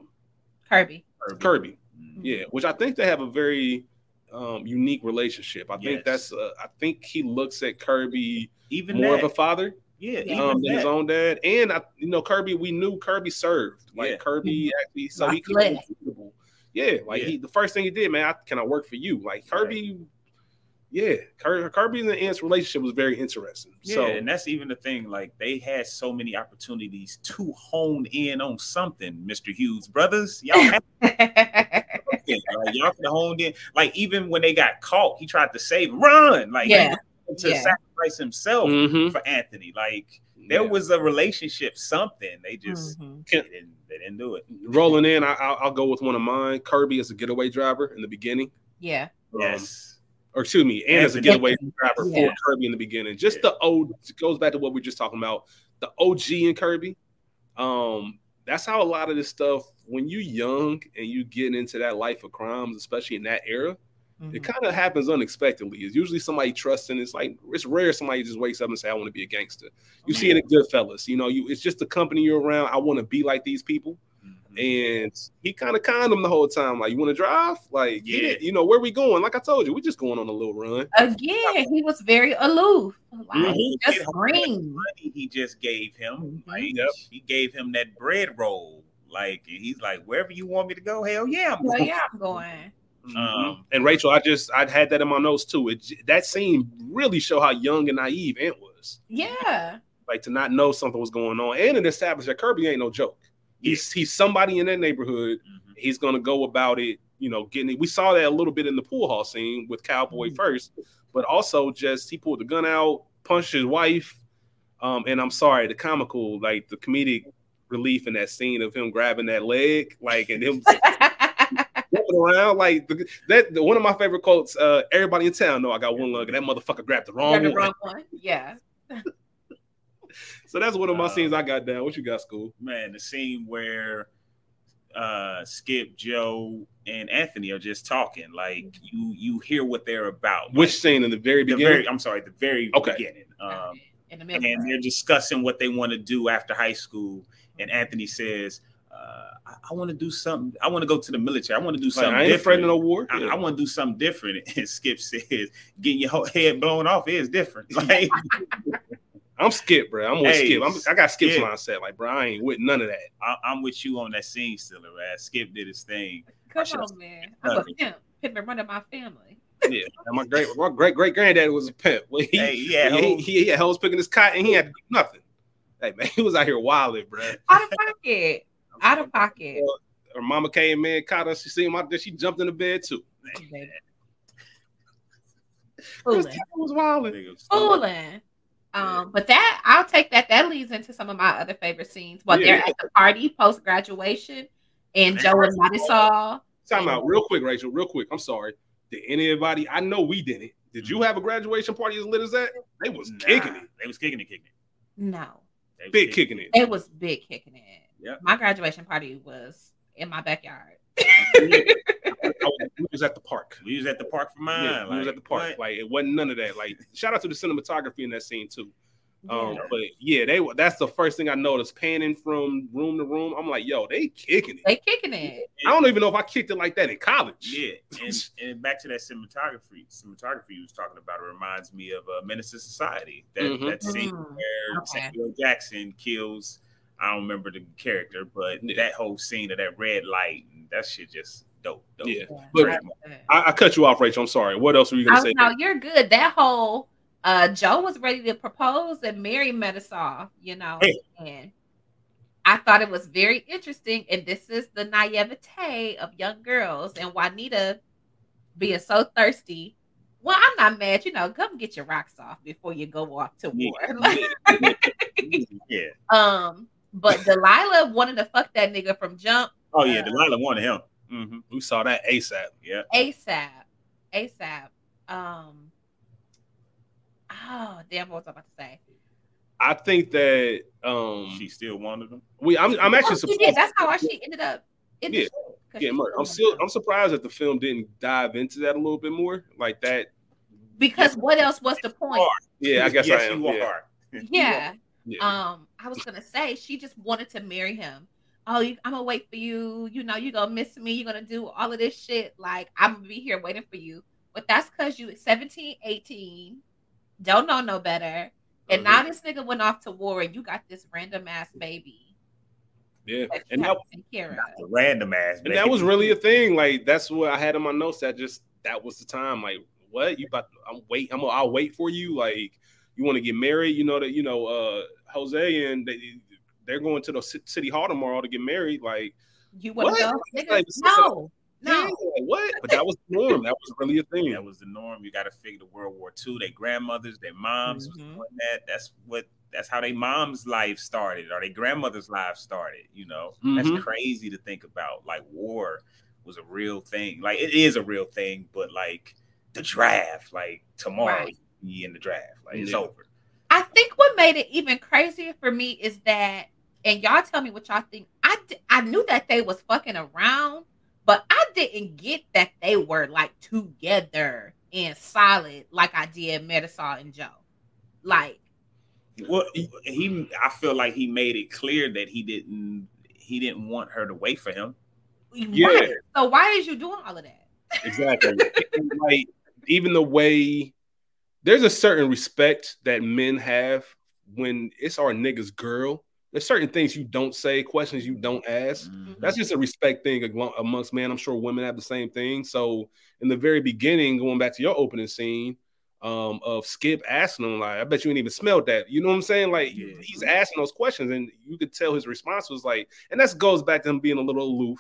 Kirby. Kirby. Mhm. Yeah, which I think they have a very um unique relationship. I think that's uh, I think he looks at Kirby Even more that, of a father yeah, Yeah. even um than his own dad. And I you know Kirby we knew Kirby served. Like Yeah. Kirby actually so Like he could be Flair. suitable. Yeah, like Yeah. he the first thing he did, man, I, can I work for you? Like Kirby yeah, Kirby, Kirby and the Ant's relationship was very interesting. Yeah, so and that's even the thing. Like they had so many opportunities to hone in on something, Mr. Hughes brothers. Y'all had <laughs> it. Like y'all could have honed in. Like even when they got caught, he tried to save, run, like Yeah. to Yeah. sacrifice himself Mhm. for Anthony. Like there Yeah. was a relationship, something. They just Mhm. they, didn't, they didn't do it. rolling in, I, I'll, I'll go with one of mine. Kirby as a getaway driver in the beginning, Yeah. Um, Yes. or excuse me, and as a getaway driver Yeah. for Kirby in the beginning. Just Yeah. the old it goes back to what we are just talking about. The OG in Kirby. Um, that's how a lot of this stuff. When you're young and you get into that life of crimes, especially in that era, Mhm. it kind of happens unexpectedly. It's usually somebody trusting. It's like it's rare somebody just wakes up and say, "I want to be a gangster." You see it in Goodfellas. You know, you it's just the company you're around. I want to be like these people. Mhm. And he kind of conned him the whole time. Like, you want to drive? Like, Yeah. yeah, you know, where we going? Like I told you, we're just going on a little run. Again, he was very aloof. Like, just green. money he just gave him. Mhm. Like Yep. he gave him that bread roll. Like and he's like, wherever you want me to go, hell yeah, I'm Well, going. yeah, I'm going. Um, and Rachel, I just I had that in my notes too. It that scene really show how young and naive Ant was. Yeah. Like to not know something was going on, and it established that Kirby ain't no joke. He's he's somebody in that neighborhood. Mhm. He's gonna go about it. You know, getting it. We saw that a little bit in the pool hall scene with Cowboy Mhm. first, but also just he pulled the gun out, punched his wife. Um, and I'm sorry, the comical, like the comedic relief in that scene of him grabbing that leg, like and him <laughs> around like the, that. The, one of my favorite quotes. Uh, everybody in town know I got one lug, and that motherfucker grabbed the wrong, You're the one. wrong one. Yeah. So that's one of my Uh, scenes I got down. What you got, Skool? Man, the scene where uh Skip, Joe, and Anthony are just talking. Like you you hear what they're about. Which Like, scene in the very the beginning? very I'm sorry, the very Okay. beginning. Um in the middle. and they're discussing what they want to do after high school. And Anthony says, uh, I, I want to do something. I want to go to the military. I want to do Like, something I ain't afraid of different. no war. I, Yeah. I want to do something different. <laughs> And Skip says, getting your whole head blown off is different. <laughs> Like, <laughs> I'm Skip, bro. I'm with Hey, Skip. I'm, I got Skip's Skip. mindset. Like, bro, I ain't with none of that. I, I'm with you on that scene, still, man. Skip did his thing. Come on, man. I'm a pimp. Pimp and run of my family. Yeah, and my great my great great granddaddy was a pimp. Well, he, Hey, yeah, he, he, he had hoes picking his cotton. He had to do nothing. Hey man, he was out here wilding, bro. Out of pocket. Out of pocket. Her mama came in, caught her. She seen him out there. She jumped in the bed too. <laughs> Fooling. was wilding. Fooling. Um, but that I'll take that. That leads into some of my other favorite scenes. While Yeah. they're at the party post graduation, and Man, Joe and Marisol. Time out, real quick, Rachel. Real quick. I'm sorry. Did anybody? I know we didn't. Did you have a graduation party as lit as that? They was Nah, kicking it, They was kicking it, kicking it. No, They big kicking it. it was big kicking it. Yep. My graduation party was in my backyard. I was, <laughs> we was at the park. We was at the park for mine. Yeah, we was at the park. what? Like it wasn't none of that. Like shout out to the cinematography in that scene too. Um, Yeah. but yeah, they were. That's the first thing I noticed. Panning from room to room, I'm like, yo, they kicking it. They kicking it. I don't even know if I kicked it like that in college. Yeah, <laughs> and, and back to that cinematography. Cinematography you was talking about it reminds me of uh, Menace to Society. That Mhm. that scene Mm, where okay. Samuel Jackson kills. I don't remember the character, but Yeah. that whole scene of that red light, that shit just dope. dope. Yeah. Yeah, Look, that was good. I, I cut you off, Rachel. I'm sorry. What else were you gonna was, say? no, you're good. That whole uh Joe was ready to propose and Mary met us Marisol, you know, Hey. and I thought it was very interesting. And this is the naivete of young girls and Juanita being so thirsty. Well, I'm not mad, you know, come get your rocks off before you go off to Yeah. war. Like, <laughs> yeah. um, but Delilah wanted to fuck that nigga from jump Oh yeah, Uh, Delilah wanted him. hmm we saw that ASAP. Yeah. ASAP. ASAP. Um Oh damn, what was I about to say? I think that um She still wanted him. we I'm I'm actually Oh, she did. surprised. That's how I she ended up in the Yeah. Yeah, she I'm still still I'm surprised that the film didn't dive into that a little bit more. Like that. because what else was the point? Yeah, I guess yes, I am. you yeah. are. <laughs> Yeah. Yeah. Um, I was gonna say she just wanted to marry him. Oh, you, I'm gonna wait for you. You know, you're gonna miss me. You're gonna do all of this shit. Like, I'm gonna be here waiting for you. But that's because you 17, 18, don't know no better. And Uh-huh. now this nigga went off to war and you got this random ass baby yeah. And that have to take care The of. random ass. and that was really a thing. Like that's what I had in my notes. That just that was the time. Like what you about? I'm wait. I'm. I'll wait for you. Like you want to get married. You know that you know uh Jose and they they're going to the city hall tomorrow to get married. Like You wanna What? go? Like, no, no. like, what? But that was the norm. That was really a thing. That was the norm. You got to figure the World War II. Their grandmothers, their moms was Mhm. doing that. That's what. That's how their mom's life started, or their grandmother's life started. You know, Mhm. that's crazy to think about. Like war was a real thing. Like it is a real thing, but like the draft, like tomorrow, Right. Be in the draft. Like it's Yeah. over. I think what made it even crazier for me is that, and y'all tell me what y'all think. I I knew that they was fucking around, but I didn't get that they were like together and solid like I did Marisol and Joe. Like, Well, he, I feel like he made it clear that he didn't, he didn't want her to wait for him. Yeah. right. So why is you doing all of that? Exactly. <laughs> And, like even the way there's a certain respect that men have when it's our nigga's girl. There's certain things you don't say, questions you don't ask. That's just a respect thing amongst men. I'm sure women have the same thing. So in the very beginning, going back to your opening scene um, of Skip asking him, like, I bet you ain't even smelled that. You know what I'm saying? Like Yeah. he's asking those questions, and you could tell his response was like, and that goes back to him being a little aloof,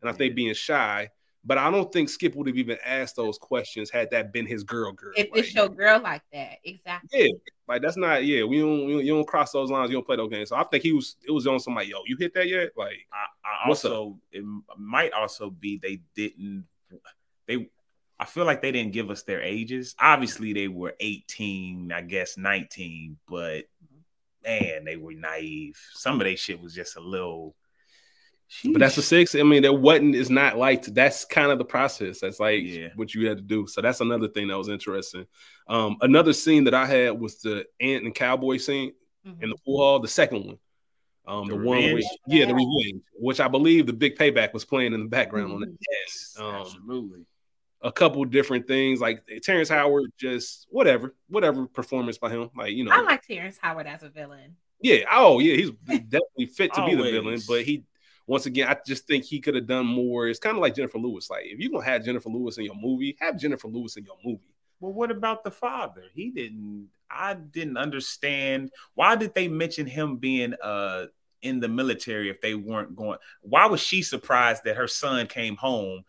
and I think Yeah. being shy. But I don't think Skip would have even asked those questions had that been his girl, girl. If Like, it's your girl like that, exactly. yeah, like that's not. Yeah, we don't, we don't. You don't cross those lines. You don't play those games. So I think he was. It was on somebody. Yo, you hit that yet? Like, I, I also it might also be they didn't they I feel like they didn't give us their ages. Obviously, they were 18, I guess 19, but mm-hmm. man, they were naive. Some of their shit was just a little. But that's the six. I mean, that wasn't is not like that's kind of the process. That's like Yeah. what you had to do. So that's another thing that was interesting. Um, another scene that I had was the ant and cowboy scene Mhm. in the pool hall, the second one. Um, the, The one where, yeah, the revenge, which I believe the big payback was playing in the background on it. Yes, Um, absolutely. a couple different things like Terrence Howard, just whatever, whatever performance by him. Like, you know, I like Terrence Howard as a villain. yeah, oh yeah, he's <laughs> definitely fit to be the villain, but he once again, I just think he could have done more. It's kind of like Jennifer Lewis. Like, if you're gonna have Jennifer Lewis in your movie, have Jennifer Lewis in your movie. Well, what about the father? He didn't. I didn't understand why did they mention him being uh in the military if they weren't going. Why was she surprised that her son came home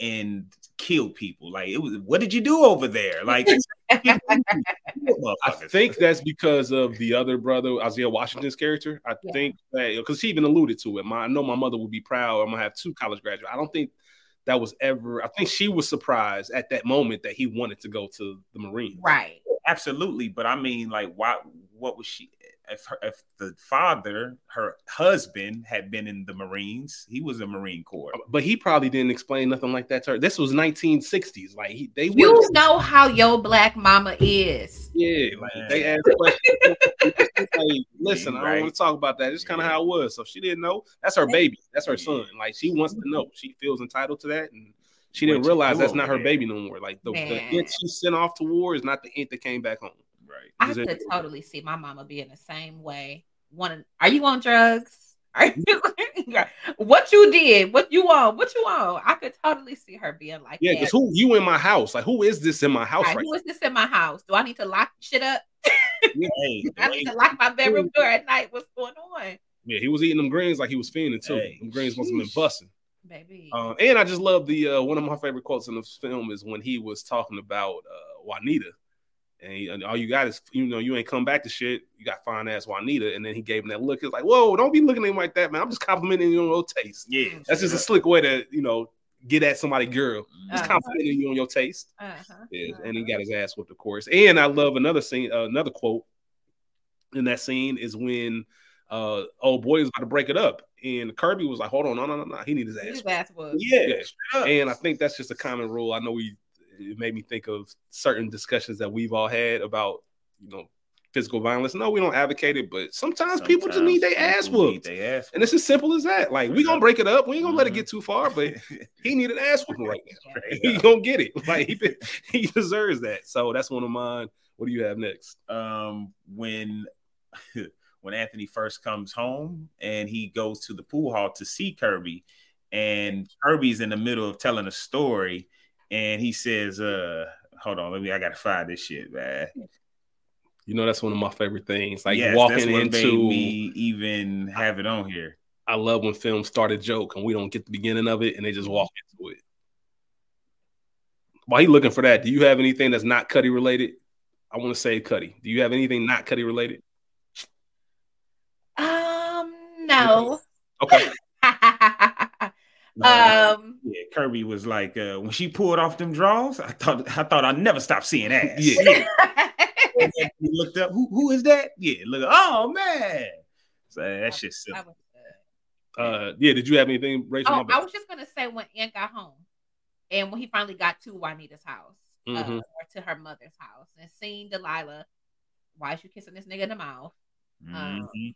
and killed people? Like it was. What did you do over there? Like <laughs> I think <laughs> that's because of the other brother, Isaiah Washington's character. I Yeah. think that because she even alluded to it. My, I know my mother would be proud. I'm gonna have two college graduates. I don't think that was ever. I think she was surprised at that moment that he wanted to go to the Marines. Right. absolutely. But I mean, like, why? What was she? If her, if the father, her husband, had been in the Marines, he was a Marine Corps. Uh, but he probably didn't explain nothing like that to her. This was 1960s. Like he, they You were, know how your black mama is. yeah, like Man. they asked questions. <laughs> like, listen, I don't Right. want to talk about that. It's kind of Yeah. how it was. So she didn't know. That's her baby. That's her son. Like she wants to know. She feels entitled to that, and she didn't you realize that's not her there? baby no more. Like the, the Man. she sent off to war is not the ant that came back home. Right. I Is it- could totally see my mama being the same way. One, are you on drugs? <laughs> Are you <laughs> what you did? What you on? What you on? I could totally see her being like, Yeah, because who you in my house? Like who is this in my house Right, right who is this in my house? Do I need to lock shit up? <laughs> Hey, I need to lock my bedroom door at night. What's going on, Yeah, he was eating them greens like he was fiending too. Hey, them greens must have been busting. baby? Um, and I just love the uh, one of my favorite quotes in the film is when he was talking about uh, Juanita, and, he, and all you got is you know you ain't come back to shit. You got fine ass Juanita, and then he gave him that look. It's like, whoa, don't be looking at him like that, man. I'm just complimenting you on your taste. Yeah, That's just a slick way to you know get at somebody, girl. Just Uh-huh. complimenting you on your taste. Uh-huh. Yeah, and he got his ass whipped, of course. And I love another scene, uh, another quote in that scene is when uh old boy was about to break it up, and Kirby was like, "Hold on, no, no, no, no, he need his ass." His ass was. yeah. Yeah. And I think that's just a common rule. I know we it made me think of certain discussions that we've all had about you know physical violence. No, we don't advocate it, but sometimes, people just need their Sometimes ass need whooped. their ass And it's as simple as that. Like we gonna break it up. We ain't gonna let it get too far, but <laughs> he needed ass whooping right now. Straight <laughs> he gonna get it. <laughs> Like he, he deserves that. So that's one of mine. What do you have next? um, when when Anthony first comes home and he goes to the pool hall to see Kirby, and Kirby's in the middle of telling a story, and he says, "Uh, hold on, let me. I gotta find this shit, man." You know, that's one of my favorite things. Like yes, that's walking what made into me even have it on here. I love when films start a joke and we don't get the beginning of it and they just walk into it. While you looking for that, do you have anything that's not Cutty related? I want to say Cutty. Do you have anything not Cutty related? Um, no. Okay. Um, Yeah, Kirby was like, uh, when she pulled off them draws, I thought I thought I'd never stop seeing ass. Yeah. And then we looked up, who, who is that? Yeah, look, oh man. So that shit's silly. That was good. Uh, yeah. Did you have anything, Rachel? Oh, I was just gonna say when Ant got home, and when he finally got to Juanita's house uh, Mhm. or to her mother's house, and seeing Delilah, why is you kissing this nigga in the mouth? Mhm.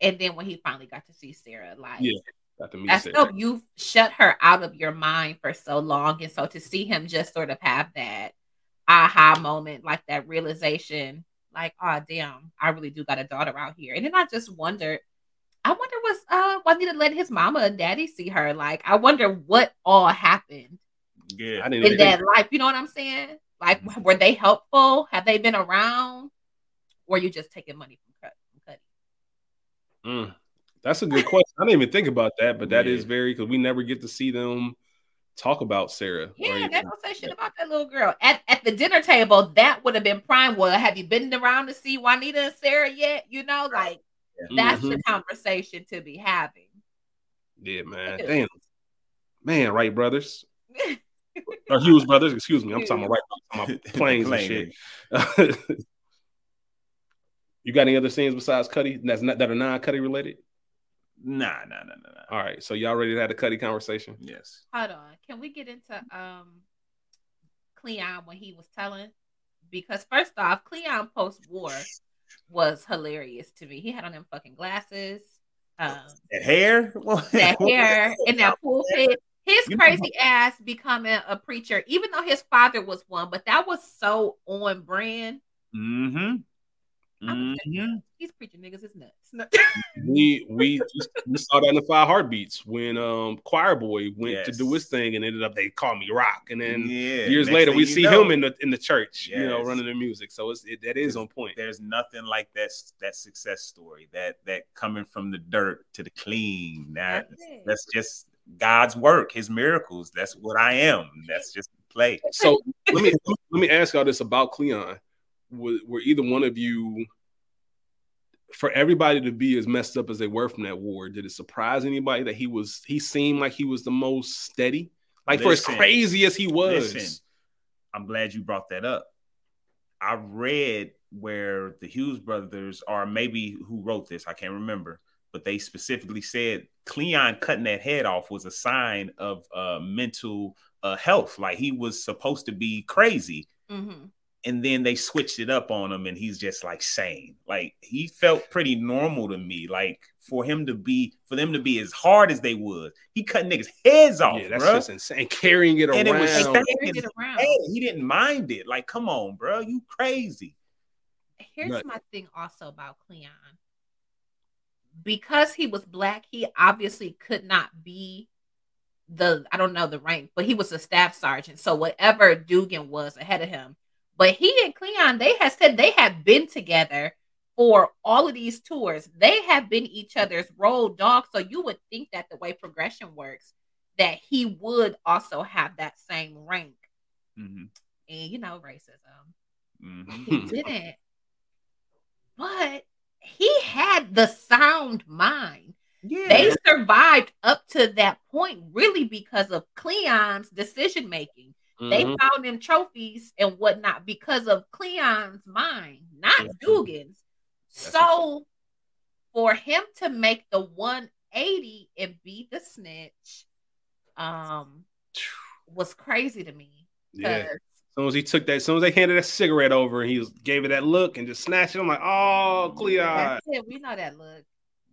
And then when he finally got to see Sarah, like Yeah, Got to meet that's Sarah. dope. You shut her out of your mind for so long, and so to see him just sort of have that aha moment, like that realization, like, oh damn, I really do got a daughter out here. And then I just wondered, I wonder was uh Juanita let his mama and daddy see her? Like, I wonder what all happened Yeah. I didn't in that think, life. You know what I'm saying? Like, were they helpful? Have they been around? Or you just taking money from Cut? From Cutty? Mm, that's a good question. I didn't even think about that, but that Yeah. is very because we never get to see them talk about Sarah. Yeah, right? they don't say shit about that little girl. At at the dinner table, that would have been prime. Well, have you been around to see Juanita and Sarah yet? You know, like that's Mhm. the conversation to be having. Yeah, man. Damn. Man, right, brothers. <laughs> or Hughes Brothers. Excuse me. I'm talking about right. I'm talking about <laughs> planes and shit. <laughs> you got any other scenes besides Cutty that's not that are non Cutty related? Nah, nah, nah, nah, nah. All right, so y'all ready to have the Cutty conversation? Yes. Hold on. Can we get into um Cleon when he was telling? Because first off, Cleon post war was hilarious to me. He had on them fucking glasses. Um, That hair, <laughs> that hair and that pulpit. His You know- crazy ass becoming a preacher, even though his father was one, but that was so on brand. Mm-hmm. I'm Mm-hmm. These preacher niggas is nuts. <laughs> We we we saw that in the Five Heartbeats when um Choir Boy went to do his thing and ended up they called me Rock, and then yeah. years later we see know, him in the in the church, you know, running the music. So it's it, that is on point. There's nothing like that that success story that that coming from the dirt to the clean. That That's that's just God's work, His miracles. That's what I am. That's just play. So let me let me ask y'all this about Cleon. Were, were either one of you, for everybody to be as messed up as they were from that war, did it surprise anybody that he was? He seemed like he was the most steady, like for as crazy as he was. Listen. I'm glad you brought that up. I read where the Hughes brothers, are maybe who wrote this, I can't remember, but they specifically said Cleon cutting that head off was a sign of uh, mental uh, health. Like he was supposed to be crazy. hmm And then they switched it up on him, and he's just like sane. Like he felt pretty normal to me. Like for him to be, for them to be as hard as they was, he cut niggas heads off, yeah, that's bruh. just insane. Carrying it And it around. was They it around. Hey, he didn't mind it. Like, come on, bro, you crazy. Here's Right. my thing also about Cleon. Because he was black, he obviously could not be the I don't know the rank, but he was a staff sergeant. So whatever Dugan was ahead of him. But he and Cleon, they had said they had been together for all of these tours. They have been each other's road dogs. So you would think that the way progression works, that he would also have that same rank. Mm-hmm. And you know, racism. Mm-hmm. He didn't. But he had the sound mind. Yeah, They survived up to that point really because of Cleon's decision making. They Mhm. found them trophies and whatnot because of Cleon's mind, not Mhm. Dugan's. So for him to make the 180 and be the snitch um <sighs> was crazy to me. yeah. As soon as he took that, as soon as they handed that cigarette over and he was, gave it that look and just snatched it, I'm like, oh, Cleon. That's it. We know that look.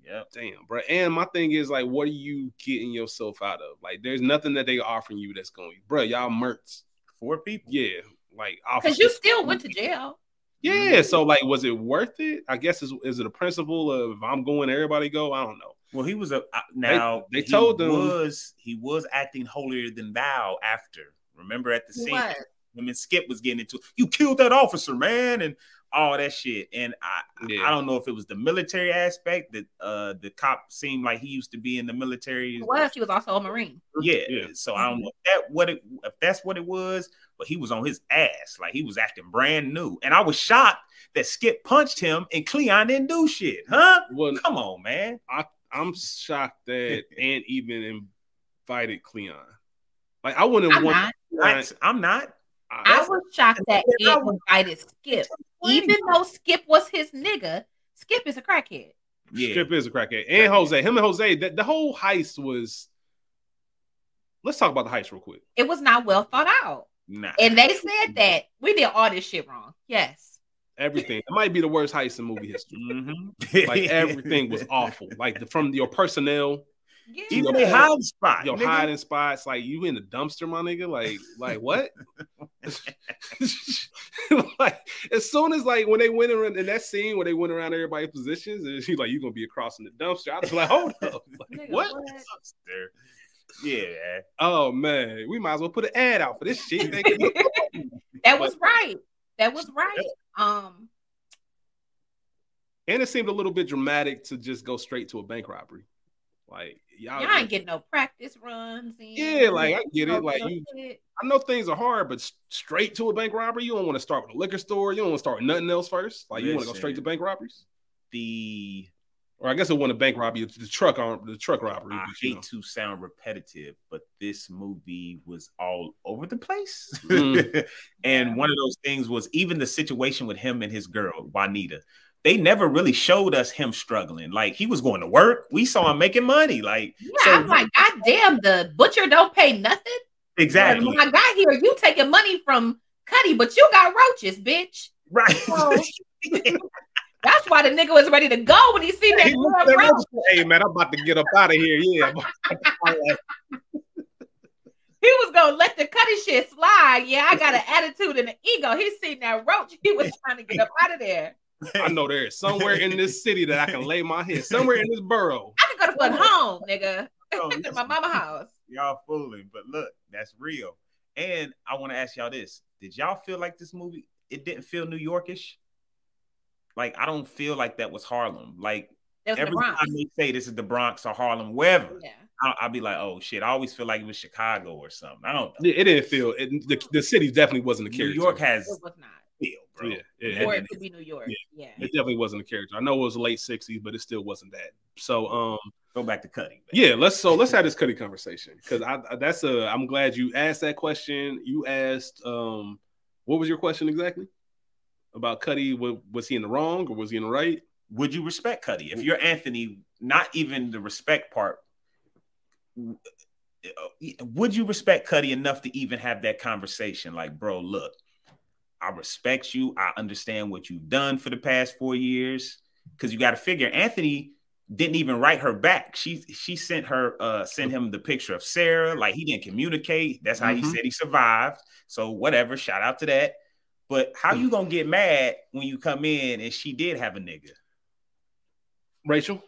Yep. Damn, bro. And my thing is like, what are you getting yourself out of? Like, there's nothing that they offering you that's going, bro. Y'all mercs. Four people. Yeah, like Because you still went to jail. Yeah, so like, was it worth it? I guess is is it a principle of if I'm going, everybody go? I don't know. Well, he was a uh, now. they he told them- was he was acting holier than thou after. Remember at the He scene, was. Him and Skip was getting into you killed that officer, man, and all that shit. And I Yeah. I don't know if it was the military aspect that uh the cop seemed like he used to be in the military. He was. He was also a Marine. Yeah. Yeah. So I don't know if that what it if that's what it was, but he was on his ass. Like he was acting brand new. And I was shocked that Skip punched him and Cleon didn't do shit. Huh? Well, Come on, man. I I'm shocked that <laughs> Ant even invited Cleon. Like, I wouldn't I'm want. not. I, I'm not. I was shocked that Yeah, Ed invited Skip. Even though Skip was his nigga, Skip is a crackhead. Yeah. Skip is a crackhead. And Jose, him and Jose, the, the whole heist was. Let's talk about the heist real quick. It was not well thought out. Nah. And they said that we did all this shit wrong. Yes. Everything. It might be the worst heist in movie history. Mhm. Like everything was <laughs> awful. Like the, from your personnel, Yeah. Even the hiding spot. your nigga. hiding spots. Like you in the dumpster, my nigga. Like, like what? <laughs> <laughs> like as soon as like when they went around in that scene where they went around everybody's positions, and she's like, You're gonna be across in the dumpster?" I was like, "Hold up, <laughs> like, Nigga, what?" Dumpster. Yeah. Oh man, we might as well put an ad out for this shit. That was right. That was right. Um, and it seemed a little bit dramatic to just go straight to a bank robbery. Like y'all, y'all ain't getting no practice runs. In. Yeah, like, I get it, like, you- shit. I know things are hard, but straight to a bank robbery, you don't want to start with a liquor store. You don't want to start with nothing else first. Like you want to go straight to bank robberies. The or I guess it wasn't a bank robbery. It's the truck on the truck robbery. I hate know. to sound repetitive, but this movie was all over the place. Mm. <laughs> and one of those things was even the situation with him and his girl, Juanita. They never really showed us him struggling. Like he was going to work. We saw him making money. Like Yeah, So- I'm like, God damn, the butcher don't pay nothing. exactly. When I got here, you taking money from Cutty, but you got roaches, bitch. Right. So- <laughs> That's why the nigga was ready to go when he seen that He girl roach. us and said, Hey man, I'm about to get up out of here. Yeah, He was gonna let the Cutty shit slide. Yeah, I got an attitude and an ego. He seen that roach. He was trying to get up out of there. I know there is somewhere in this <laughs> city that I can lay my head. Somewhere in this borough. I can go to fucking home, nigga. Oh, <laughs> to my mama house. y'all fooling, but look, that's real. And I want to ask y'all this: Did y'all feel like this movie? It didn't feel New Yorkish. Like I don't feel like that was Harlem. Like That was the every Bronx. time they say this is the Bronx or Harlem, wherever, Yeah. I'll, I'll be like, oh shit. I always feel like it was Chicago or something. I don't know. It didn't feel it, the, the city definitely wasn't a New. York has It was not. feel, bro. yeah, yeah, Or it, it could be New York. Yeah. it definitely wasn't a character. I know it was late 60s, but it still wasn't that. So um Go back to Cutty. yeah, let's so let's have this Cutty conversation because I I- that's a I'm glad you asked that question. You asked um what was your question exactly about Cutty? Was, was he in the wrong or was he in the right? Would you respect Cutty if you're Anthony? Not even the respect part. Would you respect Cutty enough to even have that conversation? Like, bro, look, I respect you. I understand what you've done for the past four years. Because you got to figure, Anthony didn't even write her back. She she sent her uh sent him the picture of Sarah. Like he didn't communicate. That's how he Mhm. said he survived. So whatever. Shout out to that. But how you gonna get mad when you come in and she did have a nigga? Rachel,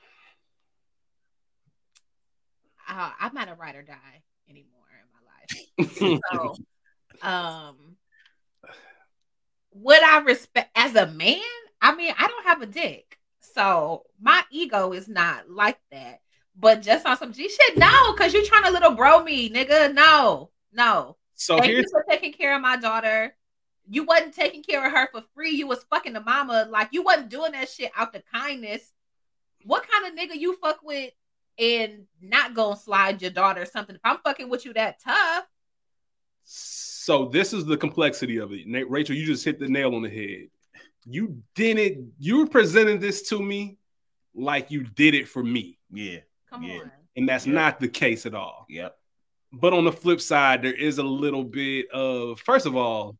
Uh, I'm not a ride or die anymore in my life. So, <laughs> um, would I respect as a man? I mean, I don't have a dick, so my ego is not like that. But just on some G shit, no, because you're trying to little bro me, nigga. No, no. so Thank here's you for taking care of my daughter. You wasn't taking care of her for free. You was fucking the mama. Like you wasn't doing that shit out the kindness. What kind of nigga you fuck with and not gonna slide your daughter or something? If I'm fucking with you that tough, So this is the complexity of it. Na- Rachel, you just hit the nail on the head. You didn't you presented this to me like you did it for me. Yeah. come Yeah. on. And that's Yeah. not the case at all. Yep. But on the flip side, there is a little bit of first of all,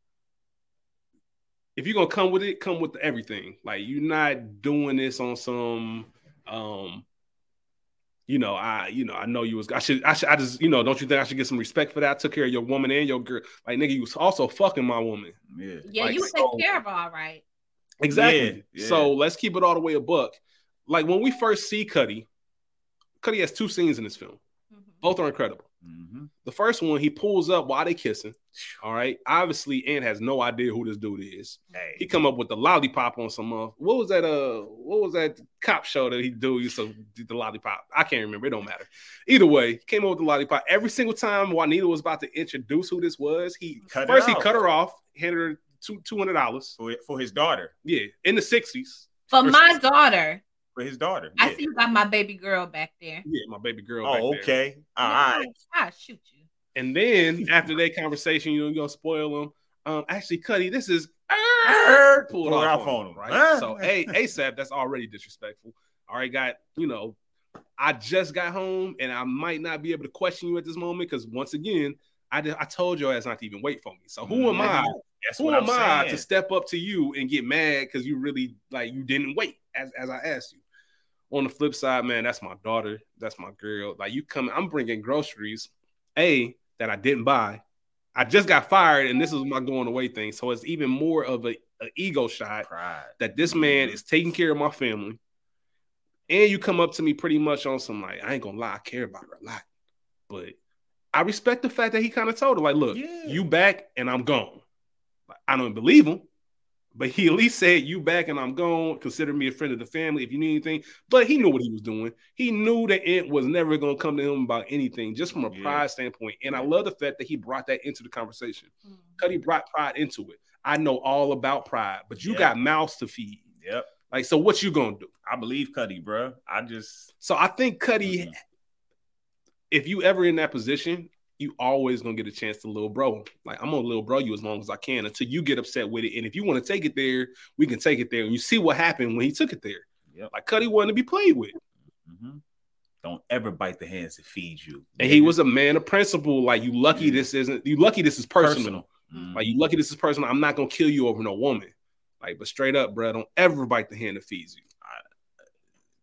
if you're gonna come with it, come with everything. Like you're not doing this on some um you know, I you know, I know you was I should I should I just you know, don't you think I should get some respect for that? I took care of your woman and your girl. Like nigga, you was also fucking my woman. Yeah. Yeah, Like, you was so- care of her all right. Exactly. Yeah, yeah. So let's keep it all the way a buck. Like when we first see Cutty, Cutty has two scenes in this film. Mhm. Both are incredible. Hmm The first one, he pulls up while they kissing. All right. Obviously, Ant has no idea who this dude is. Hey. He come up with the lollipop on some uh, what was that uh what was that cop show that he do used to do the lollipop? I can't remember. It don't matter. Either way, he came up with the lollipop. Every single time Juanita was about to introduce who this was, he Cut first he cut her off, handed her two two hundred dollars. For, for his daughter. Yeah, in the sixties. For my daughter, For his daughter. I Yeah. see you got my baby girl back there. Yeah, my baby girl. Oh, back there. okay. All right. I'll shoot you. And then <laughs> after that conversation, you know, you're gonna spoil them. Um, actually, Cutty, this is pull it Pull it off off on on him, him. right? Huh? So, hey, ASAP, that's already disrespectful. All right, got you know, I just got home and I might not be able to question you at this moment because once again, I did, I told your ass not to even wait for me. So who am I? That's Who what am I'm I to step up to you and get mad because you really like you didn't wait as as I asked you? On the flip side, man, that's my daughter. That's my girl. Like you come, I'm bringing groceries, a that I didn't buy. I just got fired, and this is my going away thing. So it's even more of a, a ego shot Pride. that this man mm-hmm. is taking care of my family. And you come up to me pretty much on some like, I ain't gonna lie, I care about her a lot. But I respect the fact that he kind of told her, like, look, Yeah. you back and I'm gone. I don't believe him, but he at least said, You back and I'm gone. Consider me a friend of the family if you need anything. But he knew what he was doing. He knew that it was never gonna come to him about anything, just from a Yeah. pride standpoint. And I love the fact that he brought that into the conversation. Mm. Cutty brought pride into it. I know all about pride, but you Yeah. got mouths to feed. Yep. Like, so what you gonna do? I believe Cutty, bro. I just So I think Cutty, Mhm. if you ever in that position, you always gonna get a chance to little bro. Like I'm gonna little bro you as long as I can until you get upset with it. And if you want to take it there, we can take it there. And you see what happened when he took it there. Yep. Like Cutty wanted to be played with. mhm. don't ever bite the hands that feed you. And he was a man of principle. Like you lucky this isn't you lucky this is personal. personal. Mhm. Like you lucky this is personal. I'm not gonna kill you over no woman. Like, but straight up, bro, don't ever bite the hand that feeds you.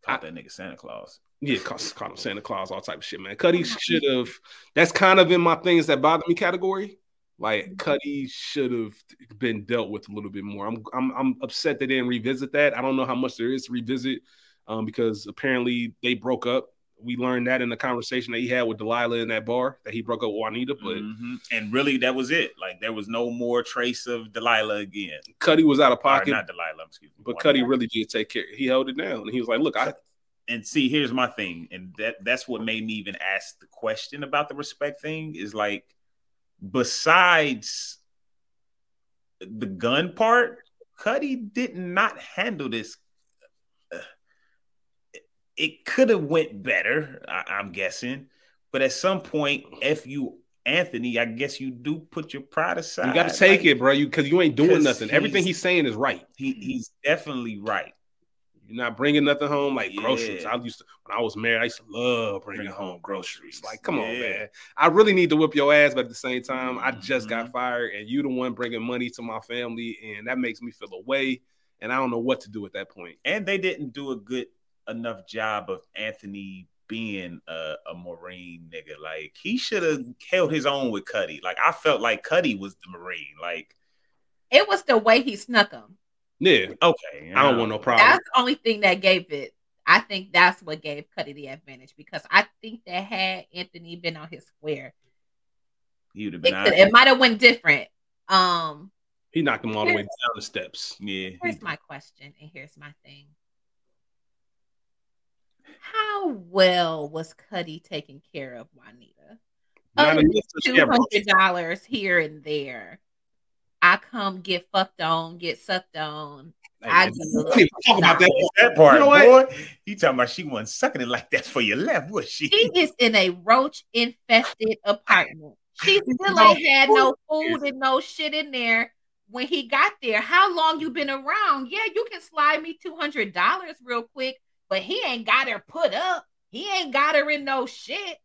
caught that nigga Santa Claus. Yeah, call, call him Santa Claus, all type of shit, man. Cutty should have. That's kind of in my things that bother me category. Like Cutty should have been dealt with a little bit more. I'm I'm I'm upset they didn't revisit that. I don't know how much there is to revisit, um, because apparently they broke up. We learned that in the conversation that he had with Delilah in that bar that he broke up with Juanita. But Mhm. and really, that was it. Like there was no more trace of Delilah again. Cutty was out of Or pocket, not Delilah, excuse me. but Juanita. Cutty really did take care. He held it down, and he was like, "Look, I and see, here's my thing, and that that's what made me even ask the question about the respect thing. Is like, besides the gun part, Cutty did not handle this. Uh, It could have went better, I, I'm guessing, but at some point, if you Anthony, I guess you do put your pride aside. you got to take Like, it, bro. You because you ain't doing nothing. Everything he's- he's saying is right. He he's definitely right. You're not bringing nothing home like Yeah. groceries. I used to when I was married. I used to love bringing Bring home home groceries. groceries. Like, come on, man. I really need to whip your ass, but at the same time, I just Mhm. got fired, and you the one bringing money to my family, and that makes me feel away. And I don't know what to do at that point. and they didn't do a good enough job of Anthony being a, a Marine nigga. Like he should have held his own with Cutty. Like I felt like Cutty was the Marine. Like It was the way he snuck him. Yeah, okay, I don't want no problem. That's the only thing that gave it. I think that's what gave Cutty the advantage because I think that had Anthony been on his square, He would have it, been. could- out. it might have went different. Um, He knocked him all the way down the steps. Yeah, he- here's my question, and here's my thing. How well was Cutty taking care of Juanita? Not Other enough than to two share. hundred dollars here and there. I come get fucked on, get sucked on. Hey, I man, do. we don't about that. that part, You know what? boy. He talking about she wasn't sucking it like that for your left, was she? She is in a roach infested apartment. She still No ain't had no food and no shit in there when he got there. How long you been around? Yeah, you can slide me two hundred dollars real quick, but he ain't got her put up. He ain't got her in no shit.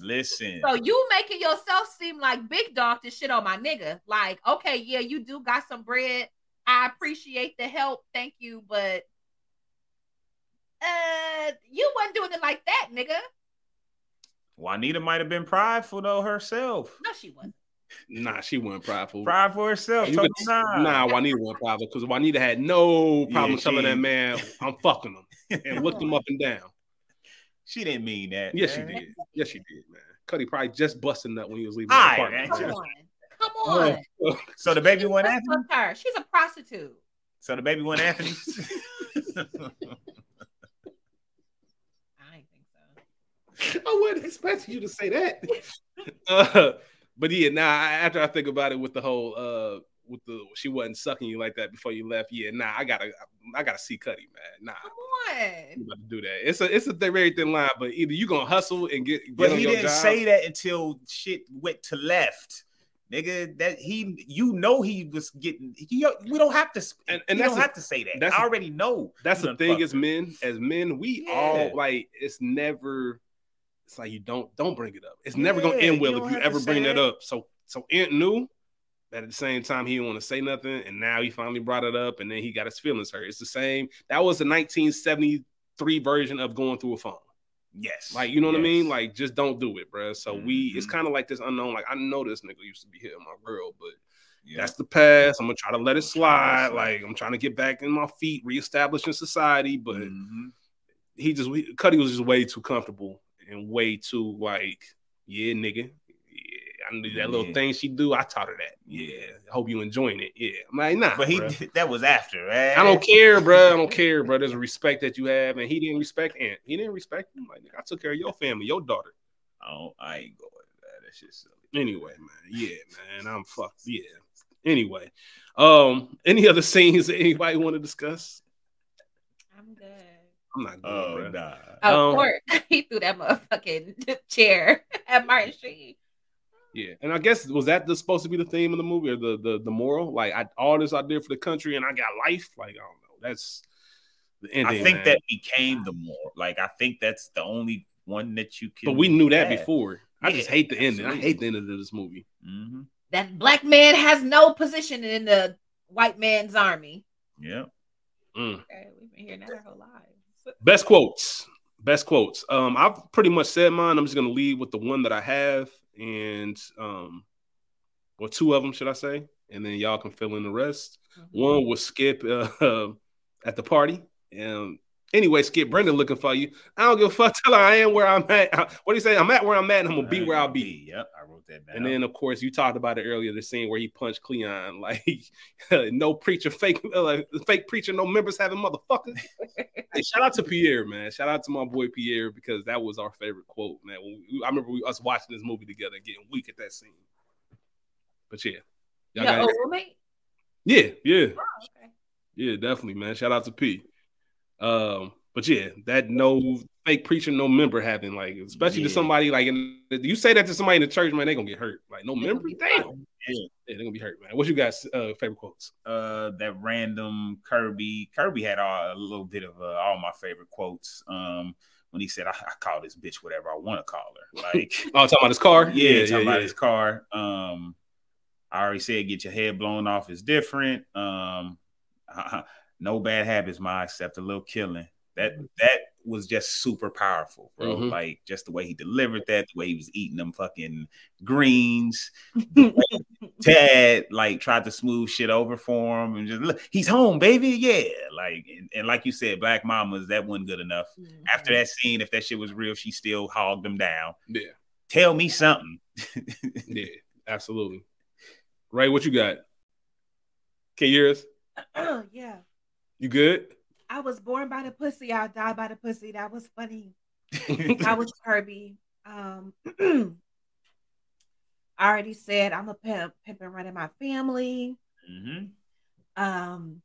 Listen, So you making yourself seem like big dog to shit on my nigga. Like, okay, yeah, you do got some bread. I appreciate the help. Thank you, but uh you wasn't doing it like that, nigga. Juanita might have been prideful though herself. No, she wasn't. Nah, she wasn't prideful. Pride for herself. You Told could- me, nah. Nah, Juanita wasn't prideful because Juanita had no problem Yeah, telling she- that man, "I'm fucking him," and <laughs> looked him up and down. She didn't mean that. Yes, she did. Yes, she did, man. Cutty probably just busting that when he was leaving All the right. Come on. Come <laughs> on. Oh, So the baby went Let's Anthony. her. She's a prostitute. So the baby went Anthony. <laughs> I ain't think so. I wasn't expecting you to say that. <laughs> Uh, but yeah, now nah, after I think about it, with the whole uh, with the she wasn't sucking you like that before you left. Yeah, nah, I gotta, I gotta see Cutty, man. Nah, Come I'm on. about to do that. It's a, it's a very thin line, but either you gonna hustle and get, get but on he your didn't job. say that until shit went to left. Nigga, that he, you know, he was getting. He, we don't have to. And- And, and we that's don't the- have to say that. that's I the- already know. That's the thing fucked as men, as men, we Yeah. all like it's never. It's like you don't don't bring it up. It's never gonna end well don't if you ever bring that that. up. So so Ant knew that at the same time he didn't want to say nothing, and now he finally brought it up, and then he got his feelings hurt. It's the same. That was the 1973 version of going through a phone. Yes, Like you know what I mean? Like just don't do it, bro. So we it's Mhm. kind of like this unknown. Like I know this nigga used to be hitting my girl, but Yeah. that's the past. I'm gonna try to let it slide. Like I'm trying to get back in my feet, reestablishing society, but Mhm. he just we, Cutty was just way too comfortable and way too like, yeah, nigga. Yeah, I knew that little Yeah. thing she do. I taught her that. Yeah, I hope you enjoying it. Yeah, I'm like, nah, But he, bruh. that was after, right? I don't care, bro. I don't care, bro. There's a respect that you have, and he didn't respect Ant. He didn't respect him. Like, nigga, I took care of your family, your daughter. Oh, I ain't going to that. That shit's silly. Anyway, man. Yeah, man. I'm fucked. Yeah. Anyway, um, any other scenes that anybody want to discuss? I'm good. I'm not good, Oh bro. nah. Oh, Um, Court, <laughs> he threw that motherfucking chair <laughs> at Martin Street. Yeah, and I guess was that the, supposed to be the theme of the movie or the the the moral? Like, I all this I did for the country and I got life. Like, I don't know. That's the ending. I think man. that became the more like I think that's the only one that you can. but we knew that have. before. I just hate the ending. I hate the ending of this movie. Mhm. That black man has no position in the white man's army. Yeah. Mm. Okay, we've been hearing that our whole lives. Best quotes. Best quotes. Um, I've pretty much said mine. I'm just gonna leave with the one that I have, and um, well, two of them, should I say? And then y'all can fill in the rest. Mm-hmm. One was Skip uh, <laughs> at the party. Um, anyway, Skip, Brendan looking for you. I don't give a fuck. <laughs> Tell her I am where I'm at. What do you say? I'm at where I'm at, and I'm gonna be where I'll be. Yep, I wrote that down. And then, of course, you talked about it earlier. The scene where he punched Cleon, <laughs> like no preacher, fake, <laughs> uh, fake preacher, no members having motherfucker. hey, shout out to Pierre, man. Shout out to my boy Pierre because that was our favorite quote, man. We- I remember we, us watching this movie together, and getting weak at that scene. But yeah, Y'all Yeah, got oh, roommate. yeah, yeah, Oh, okay. yeah, definitely, man. Shout out to P. Um, but yeah, that no fake preacher, no member having like, especially to somebody like, in, you say that to somebody in the church, man, they gonna get hurt. Like no member, damn. Yeah, they're gonna be hurt, man. What you guys' uh, favorite quotes? uh that random Kirby. Kirby had all, a little bit of uh, all my favorite quotes. Um, when he said, "I, I call this bitch whatever I want to call her," <laughs> like Oh, talking about his car. yeah, talking about his car. Um, I already said, get your head blown off is different. Um, <laughs> no bad habits, my except a little killing. That that was just super powerful, bro. Mhm. Like just the way he delivered that, the way he was eating them fucking greens. Ted <laughs> like tried to smooth shit over for him and just look, he's home, baby. Yeah. Like and, and like you said, Black Mamas, that wasn't good enough. After Mm-hmm. that scene, if that shit was real, she still hogged him down. Yeah, Tell me something. yeah, absolutely. Right, what you got? Can you hear us? Oh, yeah. You good? I was born by the pussy. I'll die by the pussy. That was funny. <laughs> That was Kirby. Um, <clears throat> I already said I'm a pimp, pimp and running my family. Mhm. Um,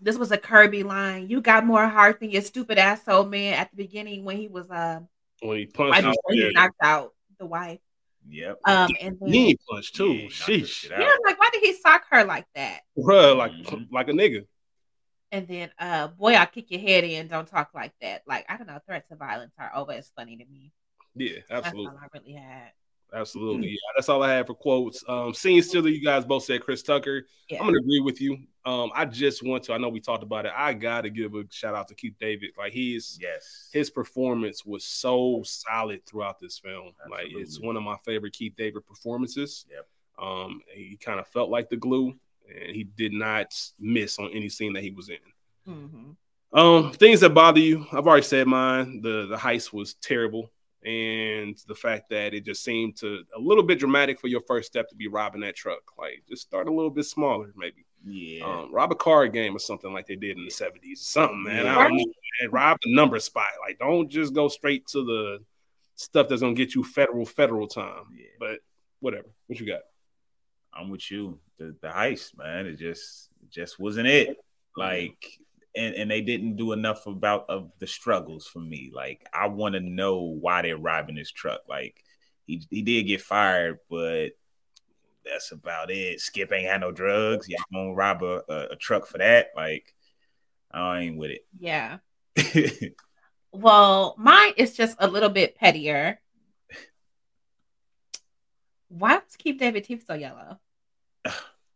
this was a Kirby line. You got more heart than your stupid asshole man at the beginning when he was uh when he punched out he there. knocked out the wife. Yep. Um, and then He ain't punched too. Yeah, Sheesh. yeah, like, why did he sock her like that? Bruh, like Mhm. like a nigga. And then, uh, boy, I'll kick your head in. Don't talk like that. Like, I don't know. Threats of violence are always funny to me. Yeah, absolutely. That's all I really had. Absolutely. Yeah, that's all I had for quotes. Um, scene stealer, you guys both said Chris Tucker. Yeah. I'm gonna agree with you. Um, I just want to, I know we talked about it. I gotta give a shout out to Keith David. Like he's Yes. his performance was so solid throughout this film. Like it's one of my favorite Keith David performances. Yep. Um, he kind of felt like the glue, and he did not miss on any scene that he was in. Mm-hmm. Um, things that bother you, I've already said mine. The the heist was terrible, and the fact that it just seemed to a little bit dramatic for your first step to be robbing that truck. Like just start a little bit smaller, maybe. Yeah. Um, rob a card game or something like they did in the seventies, or something, man. Yeah. I don't know, man. Rob the number spot. Like don't just go straight to the stuff that's gonna get you federal federal time. Yeah. But whatever. What you got? I'm with you. The the heist, man, it just just wasn't it. Like and, and they didn't do enough about of the struggles for me. Like I want to know why they're robbing this truck. Like he he did get fired, but that's about it. Skip ain't had no drugs. Y'all gonna rob a, a, a truck for that? Like I ain't with it. Yeah. <laughs> Well, mine is just a little bit pettier. Why was Keith David teeth so yellow?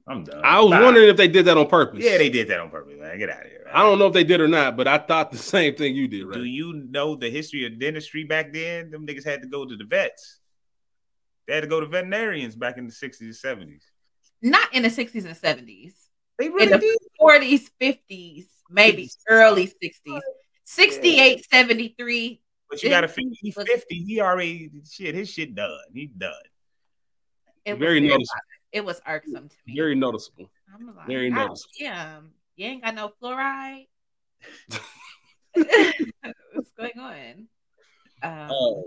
I'm done. I was Bye. wondering if they did that on purpose. Yeah, they did that on purpose, man. Get out of here. man. I don't know if they did or not, but I thought the same thing you did, right? Do you know the history of dentistry back then? Them niggas had to go to the vets. They had to go to veterinarians back in the 60s and 70s. Not in the 60s and 70s. They In really the did. 40s, 50s, maybe <laughs> early 60s. 68, 73. But you gotta Didn't figure he's 50. He already shit, his shit done. He done. It was Very very, noticeable. it was irksome to me. Very noticeable. I'm like, very noticeable." Yeah, you ain't got no fluoride. <laughs> <laughs> What's going on? Um, Oh.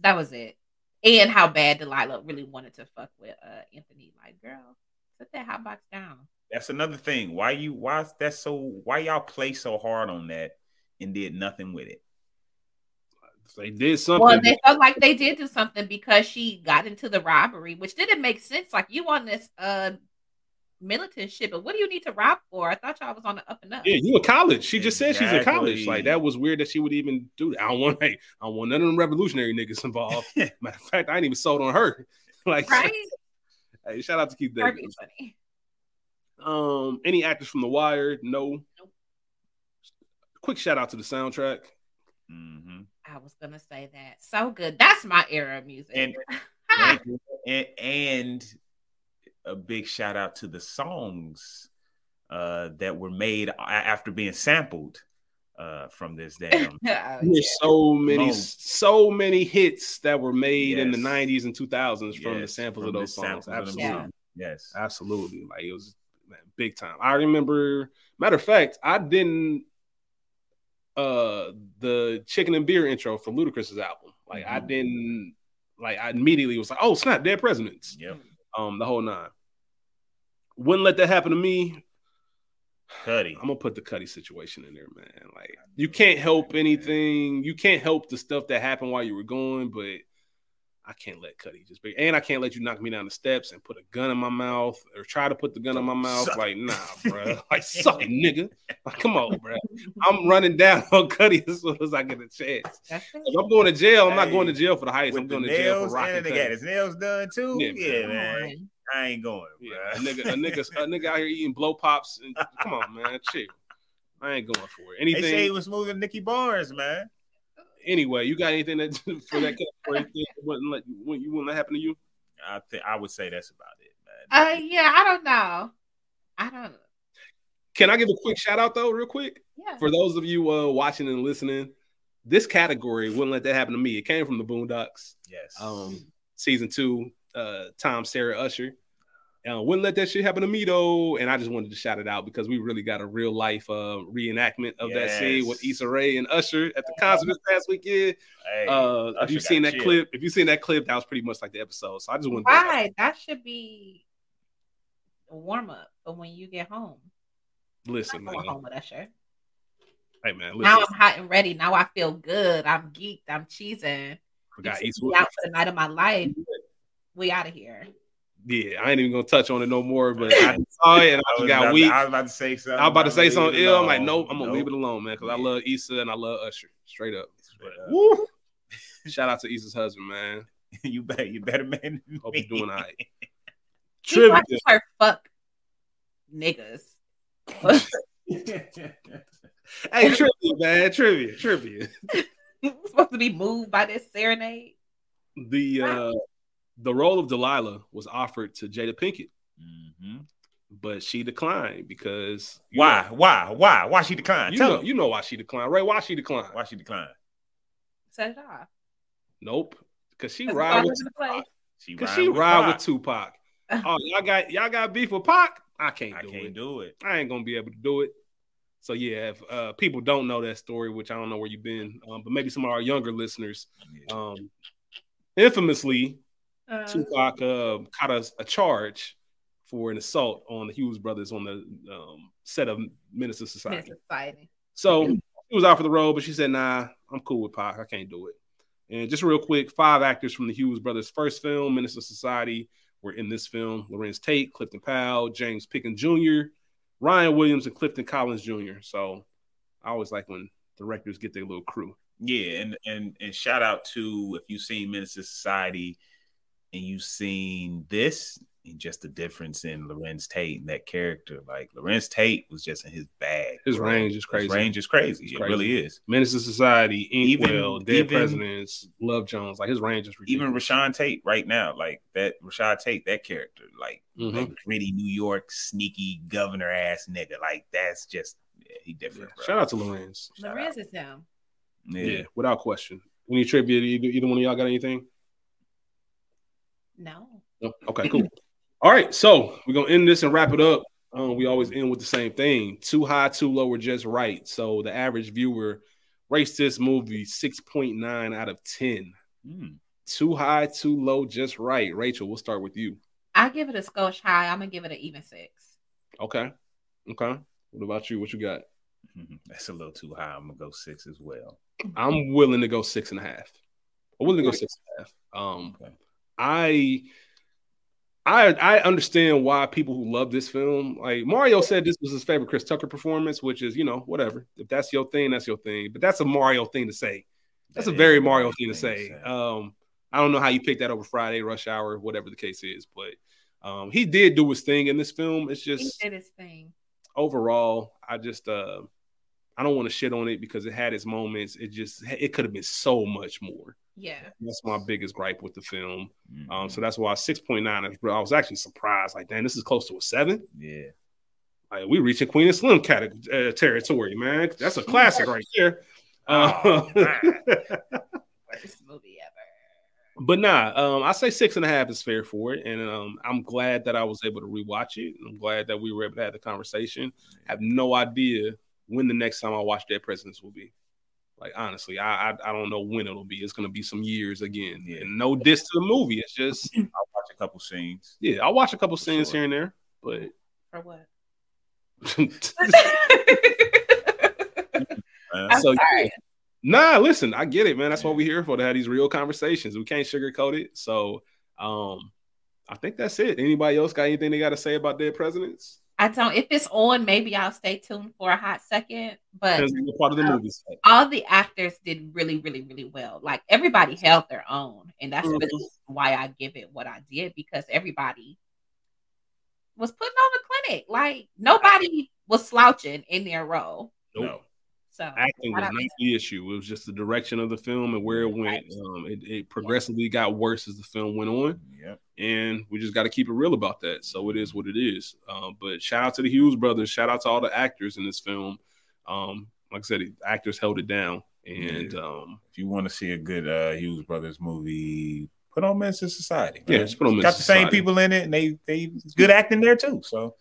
that was it. And how bad Delilah really wanted to fuck with uh, Anthony. Like, girl, set that hot box down. That's another thing. Why you why is that so why y'all play so hard on that and did nothing with it? They did something. Well, they felt like they did do something because she got into the robbery, which didn't make sense. Like you on this uh militant shit, but what do you need to rob for? I thought y'all was on the up and up. yeah, you in college. She just said she's a college. Like that was weird that she would even do that. I don't want hey, I don't want none of them revolutionary niggas involved. <laughs> Matter of fact, I ain't even sold on her. <laughs> like Right? <laughs> hey, shout out to Keith That'd David. funny. Um, any actors from The Wire? No. Nope. Quick shout out to the soundtrack. Mhm. I was gonna say that. So good. That's my era of music. And- <laughs> and, and a big shout out to the songs uh, that were made after being sampled uh, from this <laughs> damn. Oh, yeah. There's so many, Most. so many hits that were made in the 90s and 2000s from the samples from of those songs. samples of them Absolutely. Yeah. Yes. Absolutely. Like it was man, big time. I remember, matter of fact, I didn't uh the chicken and beer intro from Ludacris's album. Like I Mhm. didn't like I immediately was like, oh snap, dead presidents. Yeah. Um, the whole nine. Wouldn't let that happen to me. Cutty. I'm gonna put the Cutty situation in there, man. Like you can't help anything. You can't help the stuff that happened while you were going, but I can't let Cutty just be. And I can't let you knock me down the steps and put a gun in my mouth or try to put the gun in my mouth. Suck. Like nah, <laughs> bro. Like suck it, nigga. Like come on, bro. <laughs> I'm running down on Cutty as soon as I get a chance. If I'm going to jail, I'm not going to jail for the heist. I'm going to jail for nails rocking. and they got his nails done too. Yeah, Yeah, man. man. I ain't going. Yeah, bruh. a nigga, a nigga, a nigga out here eating blow pops. And, come on, man, chill. I ain't going for it. They say he was smoother than Nicky Barnes, man. Anyway, you got anything that <laughs> for that category thing wouldn't let you, you wouldn't let happen to you? I think I would say that's about it, man. Uh yeah, I don't know. I don't Can I give a quick shout out though, real quick, yeah. for those of you uh, watching and listening? This category wouldn't let that happen to me. It came from the Boondocks, yes. um, season two. Uh, Tom, Sarah, Usher. Uh, wouldn't let that shit happen to me though, and I just wanted to shout it out because we really got a real life uh, reenactment of that scene with Yes. Issa Rae and Usher at the concert this past weekend. hey, Uh, if you've seen that chill. clip, if you've seen that clip, that was pretty much like the episode. So I just wanted to Right. That should be a warm up for when you get home. listen, I'm man. home with Usher. Hey man, Now. I'm hot and ready. Now I feel good. I'm geeked. I'm cheesing. Forgot You Issa took out for the night of my life. We out of here. Yeah, I ain't even gonna touch on it no more. But <laughs> I saw it and I I just was, got about, weak. I I was about to say something. I was about to say leave something ill. I'm like, alone. nope, I'm gonna leave it alone, man, because I love Issa and I love Usher. Straight up. Straight up. Woo! <laughs> Shout out to Issa's husband, man. <laughs> you better, you better man. Hope you're doing all right. He Trivia. likes her fuck niggas. Hey, trivia, man. Trivia, trivia. supposed to be moved by this serenade. The uh the role of Delilah was offered to Jada Pinkett, Mhm. but she declined because Why? know- Why? Why? Why she declined? you Tell know, him. you know why she declined, Ray? Why she declined? Why she declined? Set it off. Nope. Because she ride with we're gonna play. She Cause ride she with ride Pac. with Tupac. <laughs> Oh, y'all got y'all got beef with Pac? I can't I do can't it. do it. I ain't gonna be able to do it. So yeah, if uh, people don't know that story, which I don't know where you've been, um, but maybe some of our younger listeners, um, infamously, Uh, Tupac uh, caught a, a charge for an assault on the Hughes brothers on the um, set of Menace II Society. Society. So she was out for the role, but she said, "Nah, I'm cool with Pac. I can't do it." And just real quick, five actors from the Hughes brothers' first film, Menace II Society, were in this film: Larenz Tate, Clifton Powell, James Pickens Jr., Ryan Williams, and Clifton Collins Jr. So I always like when directors get their little crew. Yeah, and and and shout out to if you've seen Menace II Society and you've seen this and just the difference in Larenz Tate and that character. Like Larenz Tate was just in his bag. His bro. range is crazy. His range is crazy. It's it crazy. really is. Menace Minister Society, Inkwell, Even- Dead even- Presidents, Love Jones, like his range is Even ridiculous. Rashad Tate right now, like that Rashad Tate, that character, like Mhm. that gritty New York sneaky governor ass nigga. Like that's just yeah, he different. bro. Shout out to Larenz. Shout Larenz is him. Yeah. Yeah. without question. Any tribute? Either, either one of y'all got anything? No. No? Okay, cool. <laughs> All right, so we're gonna end this and wrap it up. Um, we always end with the same thing: too high, too low, or just right. So the average viewer rates this movie six point nine out of ten. Mm. Too high, too low, just right. Rachel, we'll start with you. I give it a skosh high. I'm gonna give it an even six. Okay. Okay. What about you? What you got? That's a little too high. I'm gonna go six as well. I'm willing to go six and a half. I'm willing to go six and a half. Um, Okay. I, I, I understand why people who love this film, like Mario said, this was his favorite Chris Tucker performance, which is you know whatever. If that's your thing, that's your thing. But that's a Mario thing to say. That's That a very Mario Mario thing to thing to say. say. Um, I don't know how you picked that over Friday, Rush Hour, whatever the case is, but um, he did do his thing in this film. It's He just did his thing. overall, I just uh I don't want to shit on it because it had its moments. It just it could have been so much more. Yeah. That's my biggest gripe with the film. Mhm. Um, so that's why six point nine is. I was actually surprised. Like, damn, this is close to a seven. yeah. Like, we reaching Queen and Slim category uh, territory, man. That's a classic right there. Uh, Oh, <laughs> man. Worst movie ever. but nah, um, I say six and a half is fair for it, and um, I'm glad that I was able to rewatch it. I'm glad that we were able to have the conversation. I have no idea when the next time I watch Dead Presidents will be. Like honestly, I I, I don't know when it'll be. It's gonna be some years again. Yeah. And no diss to the movie. It's just <clears throat> I'll watch a couple scenes. yeah, I'll watch a couple scenes Sure. here and there, but <laughs> For what? <laughs> I'm So, sorry. Nah, listen, I get it, man. That's what we're here for to have these real conversations. We can't sugarcoat it. So, um, I think that's it. Anybody else got anything they got to say about Dead Presidents? I don't. If it's on, maybe I'll stay tuned for a hot second. But Depends on part of the movie. it's all the actors did really, really, really well. Like everybody held their own, and that's Mhm. really why I give it what I did because everybody was putting on the clinic. Like nobody was slouching in their role. No. So Acting was not don't- the issue. It was just the direction of the film and where it went. Um, it, it progressively got worse as the film went on. Yep. And we just got to keep it real about that. So it is what it is. Um, but shout out to the Hughes brothers. Shout out to all the actors in this film. Um, like I said, the actors held it down, and um, If you want to see a good uh, Hughes Brothers movie, put on Men's Society. Yeah, man. just put on It's Men's Got the same people in it, and they they good acting there too. So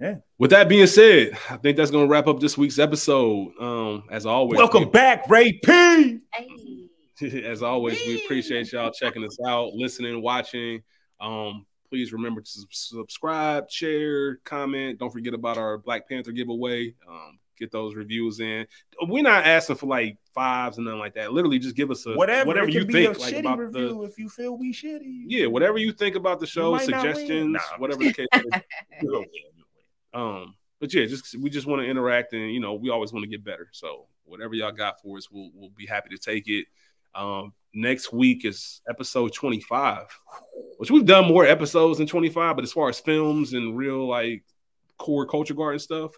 Yeah. with that being said, I think that's going to wrap up this week's episode. Um, as always, welcome back, Ray P. Hey. <laughs> as always, we appreciate y'all checking us out, listening, watching. Um, please remember to subscribe, share, comment. Don't forget about our Black Panther giveaway. Um, get those reviews in. We're not asking for like fives and nothing like that. Literally, just give us a Whatever, whatever you think a like shitty about review the if you feel we shitty. yeah, whatever you think about the show, might not win. suggestions, Nah, whatever the case. is. You'll win, you'll win. Um, but yeah, just we just want to interact and you know we always want to get better. So whatever y'all got for us, we'll we'll be happy to take it. Um, next week is episode 25, which we've done more episodes than 25, but as far as films and real like core culture garden stuff,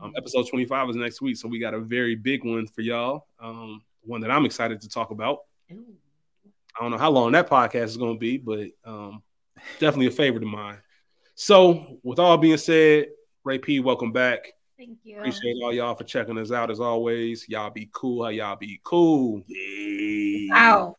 um, episode 25 is next week. So we got a very big one for y'all. Um, one that I'm excited to talk about. Ooh. I don't know how long that podcast is going to be, but um, definitely a favorite of mine. So, with all being said, Ray P, welcome back. Thank you. Appreciate all y'all for checking us out as always. Y'all be cool. How y'all be cool. Yeah. Out.